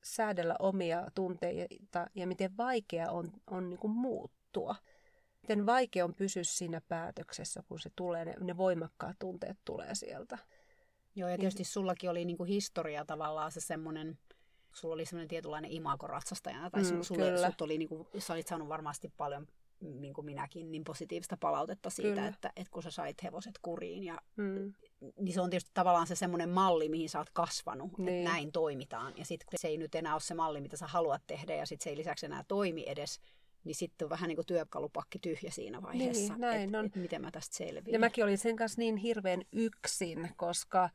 säädellä omia tunteita ja miten vaikea on, on niin kuin muuttua. Miten vaikea on pysyä siinä päätöksessä, kun se tulee, ne, ne voimakkaat tunteet tulee sieltä. Joo, ja tietysti sullakin oli niinku historia tavallaan se semmoinen sulla oli semmoinen tietynlainen imago ratsastajana, tai Mm, mm, sulle, kyllä. sut oli, niin kuin, sä olit saanut varmasti paljon, niin kuin minäkin, niin positiivista palautetta siitä, Kyllä. että, että kun sä sait hevoset kuriin. Ja, Mm. niin se on tietysti tavallaan se semmoinen malli, mihin sä oot kasvanut, Niin. että näin toimitaan. Ja sitten se ei nyt enää ole se malli, mitä sä haluat tehdä, ja sitten se ei lisäksi enää toimi edes, niin sitten on vähän niin kuin työkalupakki tyhjä siinä vaiheessa, Niin, näin että on. et miten mä tästä selviän. Ja mäkin olin sen kanssa niin hirveän yksin, koska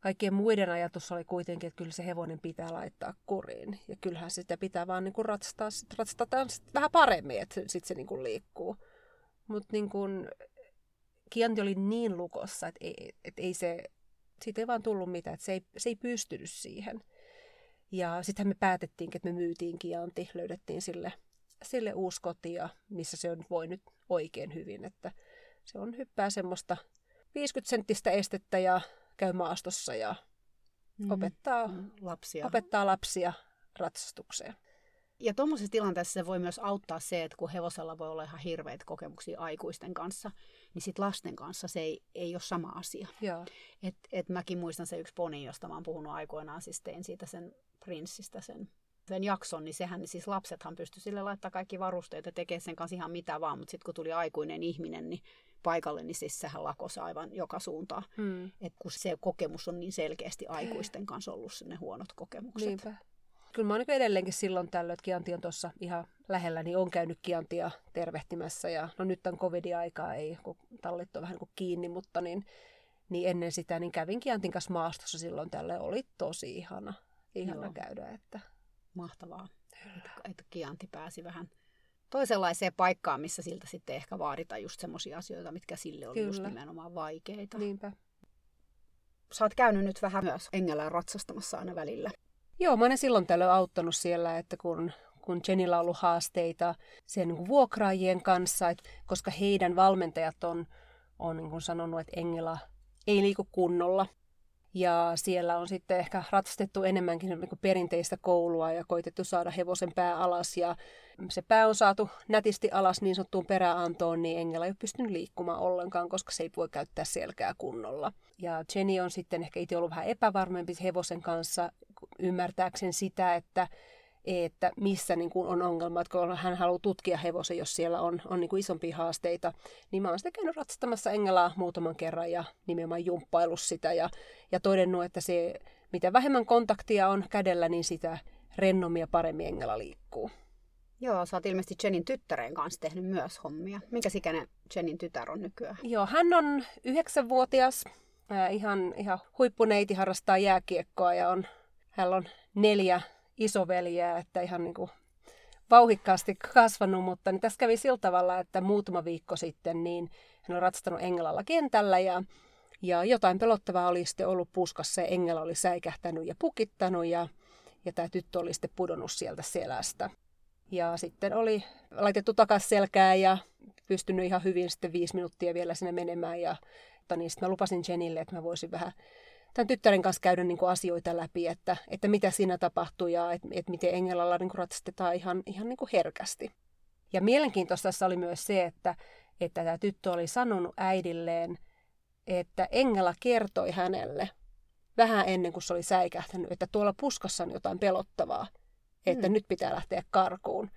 kaikkien muiden ajatus oli kuitenkin, että kyllä se hevonen pitää laittaa kuriin. Ja kyllähän sitä pitää vaan niin kuin ratsastaa, sit ratsastetaan sit vähän paremmin, että sitten se niin kuin liikkuu. Mutta niin kuin, Kianti oli niin lukossa, että ei, että ei se, siitä ei vaan tullut mitään, että se ei, se ei pystynyt siihen. Ja sittenhän me päätettiinkin, että me myytiin Kianti, löydettiin sille, sille uusi koti, ja missä se on voi nyt oikein hyvin, että se on hyppää semmoista 50 senttistä estettä ja käy maastossa ja Mm. opettaa, Mm, lapsia. opettaa lapsia ratsastukseen. Ja tuommoisessa tilanteessa se voi myös auttaa se, että kun hevosella voi olla ihan hirveitä kokemuksia aikuisten kanssa, niin sitten lasten kanssa se ei, ei ole sama asia. Joo. Et, et mäkin muistan se yksi poni, josta mä oon puhunut aikoinaan, siis tein siitä sen prinssistä sen, sen jakson, niin sehän, siis lapsethan pysty sille laittaa kaikki varusteet ja tekee sen kanssa ihan mitä vaan, mutta sitten kun tuli aikuinen ihminen niin paikalle, niin siis sehän lakosi aivan joka suuntaan. Hmm. Et kun se kokemus on niin selkeästi aikuisten kanssa ollut ne huonot kokemukset. Niinpä. Kyllä mä oon niin edelleenkin silloin tällöin, että Kianti on tuossa ihan lähellä, niin on käynyt Kiantia tervehtimässä. Ja no nyt on covid-aikaa, ei, kun tallit on vähän niin kuin kiinni, mutta niin, niin ennen sitä niin kävin Kiantin kanssa maastossa silloin tälle Oli tosi ihana, ihana Joo. käydä. Että, Mahtavaa, että, että Kianti pääsi vähän toisenlaiseen paikkaan, missä siltä sitten ehkä vaaditaan just semmoisia asioita, mitkä sille oli just Kyllä. nimenomaan vaikeita. niinpä. Sä oot käynyt nyt vähän myös Engelää ratsastamassa aina välillä. Joo, mä olen silloin tällöin auttanut siellä, että kun, kun Jenillä on ollut haasteita sen niin vuokraajien kanssa, että koska heidän valmentajat on, on niin kuin sanonut, että Engela ei liiku kunnolla. Ja siellä on sitten ehkä ratsastettu enemmänkin niin perinteistä koulua ja koitettu saada hevosen pää alas. Ja se pää on saatu nätisti alas niin sanottuun peräantoon, niin Engela ei ole pystynyt liikkumaan ollenkaan, koska se ei voi käyttää selkää kunnolla. Ja Jenny on sitten ehkä itse ollut vähän epävarmempi hevosen kanssa, ymmärtääkseen sitä, että, että missä niin kuin on ongelma, että kun hän haluaa tutkia hevosen, jos siellä on, on niin kuin isompia haasteita, niin mä oon sitten käynyt ratsastamassa Engelaa muutaman kerran ja nimenomaan jumppailu sitä ja, ja todennut, että se, mitä vähemmän kontaktia on kädellä, niin sitä rennommin ja paremmin Engela liikkuu. Joo, sä oot ilmeisesti Jenin tyttären kanssa tehnyt myös hommia. Minkä ikäinen Jenin tytär on nykyään? Joo, hän on yhdeksänvuotias, ihan, ihan huippuneiti, harrastaa jääkiekkoa ja on, hänellä on neljä isoveljeä, että ihan niin kuin vauhikkaasti kasvanut, mutta niin tässä kävi sillä tavalla, että muutama viikko sitten niin hän on ratsastanut Engelalla kentällä ja, ja jotain pelottavaa oli sitten ollut puskassa ja Engela oli säikähtänyt ja pukittanut ja, ja tämä tyttö oli sitten pudonnut sieltä selästä. Ja sitten oli laitettu takaisin selkää ja pystynyt ihan hyvin sitten viisi minuuttia vielä sinne menemään. Ja mutta niin sitten mä lupasin Jenille, että mä voisin vähän tämän tyttären kanssa käydä niin kuin asioita läpi, että, että mitä siinä tapahtuu ja että, että miten Engelalla niin kuin ratsastetaan ihan, ihan niin kuin herkästi. Ja mielenkiintoista tässä oli myös se, että, että tämä tyttö oli sanonut äidilleen, että Engela kertoi hänelle vähän ennen kuin se oli säikähtänyt, että tuolla puskassa on jotain pelottavaa, että Mm. nyt pitää lähteä karkuun.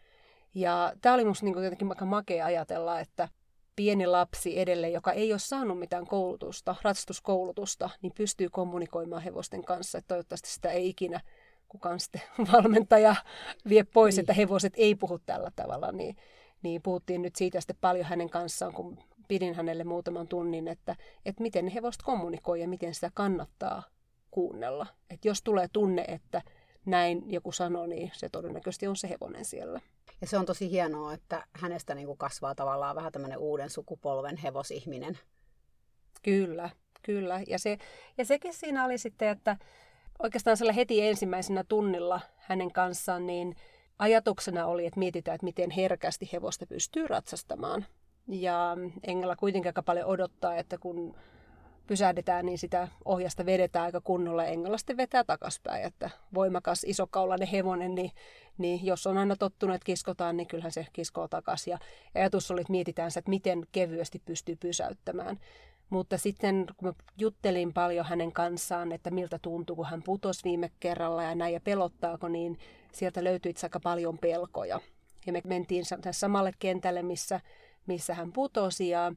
Ja tämä oli musta niin jotenkin aika makea ajatella, että pieni lapsi edelleen, joka ei ole saanut mitään koulutusta, ratsastuskoulutusta, niin pystyy kommunikoimaan hevosten kanssa. Että toivottavasti sitä ei ikinä kukaan sitten valmentaja vie pois, Niin. että hevoset ei puhu tällä tavalla. Niin, niin puhuttiin nyt siitä sitten paljon hänen kanssaan, kun pidin hänelle muutaman tunnin, että, että miten ne hevoset kommunikoi ja miten sitä kannattaa kuunnella. Että jos tulee tunne, että näin joku sanoo, niin se todennäköisesti on se hevonen siellä. Ja se on tosi hienoa, että hänestä niin kuin kasvaa tavallaan vähän tämmöinen uuden sukupolven hevosihminen. Kyllä, kyllä. Ja, se, ja sekin siinä oli sitten, että oikeastaan sillä heti ensimmäisenä tunnilla hänen kanssaan, niin ajatuksena oli, että mietitään, että miten herkästi hevosta pystyy ratsastamaan. Ja Engela kuitenkin aika paljon odottaa, että kun pysähdetään, niin sitä ohjasta vedetään aika kunnolla ja sitten vetää takaspäin. Että voimakas, isokaulainen hevonen, niin, niin jos on aina tottunut, että kiskotaan, niin kyllähän se kiskoo takaisin. Ja ajatus oli, että mietitään se, että miten kevyesti pystyy pysäyttämään. Mutta sitten kun mä juttelin paljon hänen kanssaan, että miltä tuntuu, kun hän putosi viime kerralla ja näin ja pelottaako, niin sieltä löytyi itse aika paljon pelkoja. Ja me mentiin samalle kentälle, missä, missä hän putosi ja,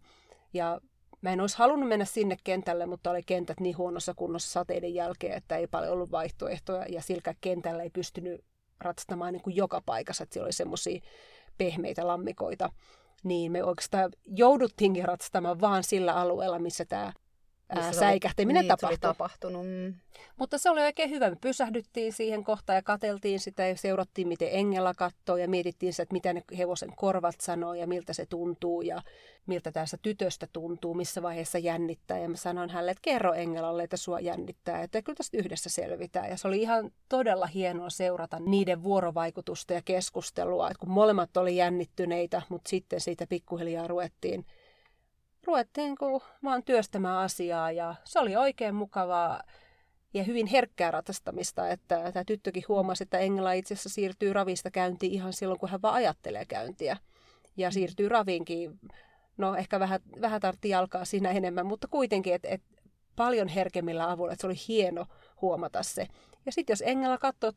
ja Mä en olisi halunnut mennä sinne kentälle, mutta oli kentät niin huonossa kunnossa sateiden jälkeen, että ei paljon ollut vaihtoehtoja. Ja sillä kentällä ei pystynyt ratsastamaan niin kuin joka paikassa, että siellä oli semmoisia pehmeitä lammikoita. Niin me oikeastaan jouduttiinkin ratsastamaan vaan sillä alueella, missä tämä ää, säikähtäminen niin, tapahtui. tapahtunut. Mm. Mutta se oli oikein hyvä. Me pysähdyttiin siihen kohtaan ja kateltiin sitä ja seurattiin, miten Engela katsoo ja mietittiin sitä, että mitä ne hevosen korvat sanoo ja miltä se tuntuu ja miltä tässä tytöstä tuntuu, missä vaiheessa jännittää. Ja mä sanoin hänelle, että kerro Engelalle, että sua jännittää, että kyllä tästä yhdessä selvitään. Ja se oli ihan todella hienoa seurata niiden vuorovaikutusta ja keskustelua, että kun molemmat oli jännittyneitä, mutta sitten siitä pikkuhiljaa ruvettiin ruvettiin kun vaan työstämään asiaa ja se oli oikein mukavaa ja hyvin herkkää ratastamista, että tämä tyttökin huomasi, että Engla itse asiassa siirtyy ravista käyntiin ihan silloin, kun hän vaan ajattelee käyntiä. Ja mm. siirtyy raviinkin, no ehkä vähän, vähän tartti jalkaa siinä enemmän, mutta kuitenkin, että et paljon herkemmillä avulla, että se oli hieno huomata se. Ja sitten jos Engela katsoo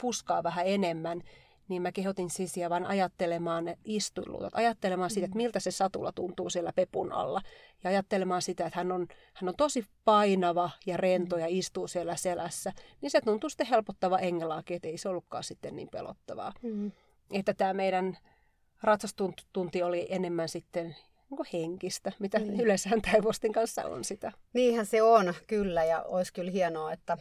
puskaa vähän enemmän, niin mä kehotin Sisiä vaan ajattelemaan ne istuilut, ajattelemaan mm. sitä, että miltä se satula tuntuu siellä pepun alla. Ja ajattelemaan sitä, että hän on, hän on tosi painava ja rento mm. ja istuu siellä selässä. Niin se tuntuu sitten helpottava engelaakin, että ei se ollutkaan sitten niin pelottavaa. Mm. Että tämä meidän ratsastunti oli enemmän sitten niin henkistä, mitä mm. yleensä hevosten kanssa on sitä. Niinhän se on, kyllä, ja olisi kyllä hienoa, että,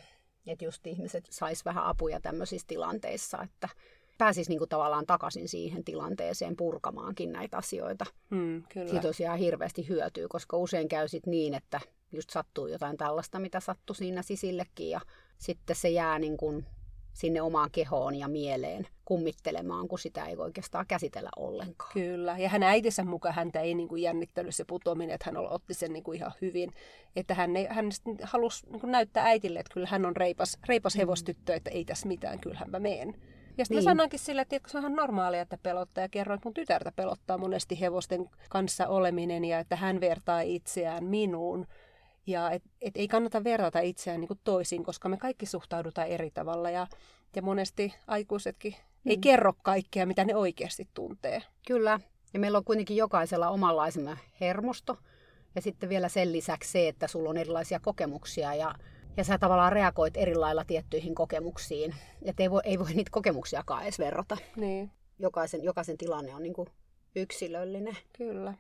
että just ihmiset sais vähän apuja tämmöisissä tilanteissa, että pääsisi niin kuin tavallaan takaisin siihen tilanteeseen purkamaankin näitä asioita. Mm, kyllä. Siitä tosiaan hirveästi hyötyy, koska usein käy sit niin, että just sattuu jotain tällaista, mitä sattui siinä sisillekin ja sitten se jää niin kuin sinne omaan kehoon ja mieleen kummittelemaan, kun sitä ei oikeastaan käsitellä ollenkaan. Kyllä, ja hän äitinsä mukaan häntä ei niin kuin jännittänyt se putoaminen, että hän otti sen niin kuin ihan hyvin. Että hän, ei, hän halusi niin kuin näyttää äitille, että kyllä hän on reipas, reipas mm. hevostyttö, että ei tässä mitään, kyllähän mä meen. Ja sitten niin. mä sanoinkin sille, että se on ihan normaalia, että pelottaa. Ja kerroin, että mun tytärtä pelottaa monesti hevosten kanssa oleminen ja että hän vertaa itseään minuun. Ja et, et ei kannata verrata itseään niin toisiin, koska me kaikki suhtaudutaan eri tavalla. Ja, ja monesti aikuisetkin mm. ei kerro kaikkea, mitä ne oikeasti tuntee. Kyllä. Ja meillä on kuitenkin jokaisella omanlaisena hermosto. Ja sitten vielä sen lisäksi se, että sulla on erilaisia kokemuksia ja ja sä tavallaan reagoit eri lailla tiettyihin kokemuksiin. Että ei voi, ei voi niitä kokemuksiakaan edes verrata. Niin. Jokaisen, jokaisen tilanne on niin kuin yksilöllinen. Kyllä.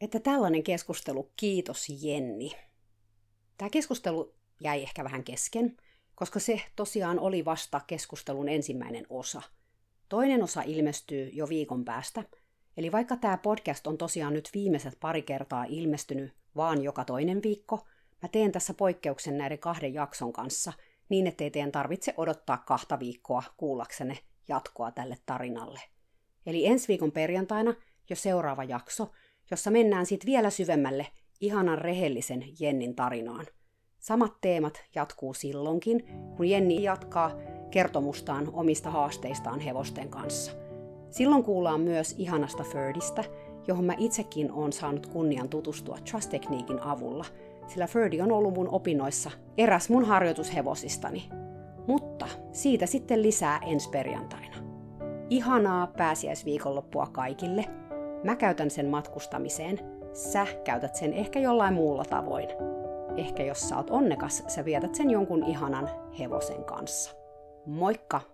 Että tällainen keskustelu, kiitos Jenni. Tämä keskustelu jäi ehkä vähän kesken, koska se tosiaan oli vasta keskustelun ensimmäinen osa. Toinen osa ilmestyy jo viikon päästä, eli vaikka tämä podcast on tosiaan nyt viimeiset pari kertaa ilmestynyt vaan joka toinen viikko – Mä teen tässä poikkeuksen näiden kahden jakson kanssa, niin ettei teidän tarvitse odottaa kahta viikkoa kuullaksenne jatkoa tälle tarinalle. Eli ensi viikon perjantaina jo seuraava jakso, jossa mennään sitten vielä syvemmälle ihanan rehellisen Jennin tarinaan. Samat teemat jatkuu silloinkin, kun Jenni jatkaa kertomustaan omista haasteistaan hevosten kanssa. Silloin kuullaan myös ihanasta Ferdistä, johon mä itsekin olen saanut kunnian tutustua Trust Techniquein avulla – sillä Ferdi on ollut mun opinnoissa eräs mun harjoitushevosistani. Mutta siitä sitten lisää ensi perjantaina. Ihanaa pääsiäisviikonloppua kaikille. Mä käytän sen matkustamiseen. Sä käytät sen ehkä jollain muulla tavoin. Ehkä jos sä oot onnekas, sä vietät sen jonkun ihanan hevosen kanssa. Moikka!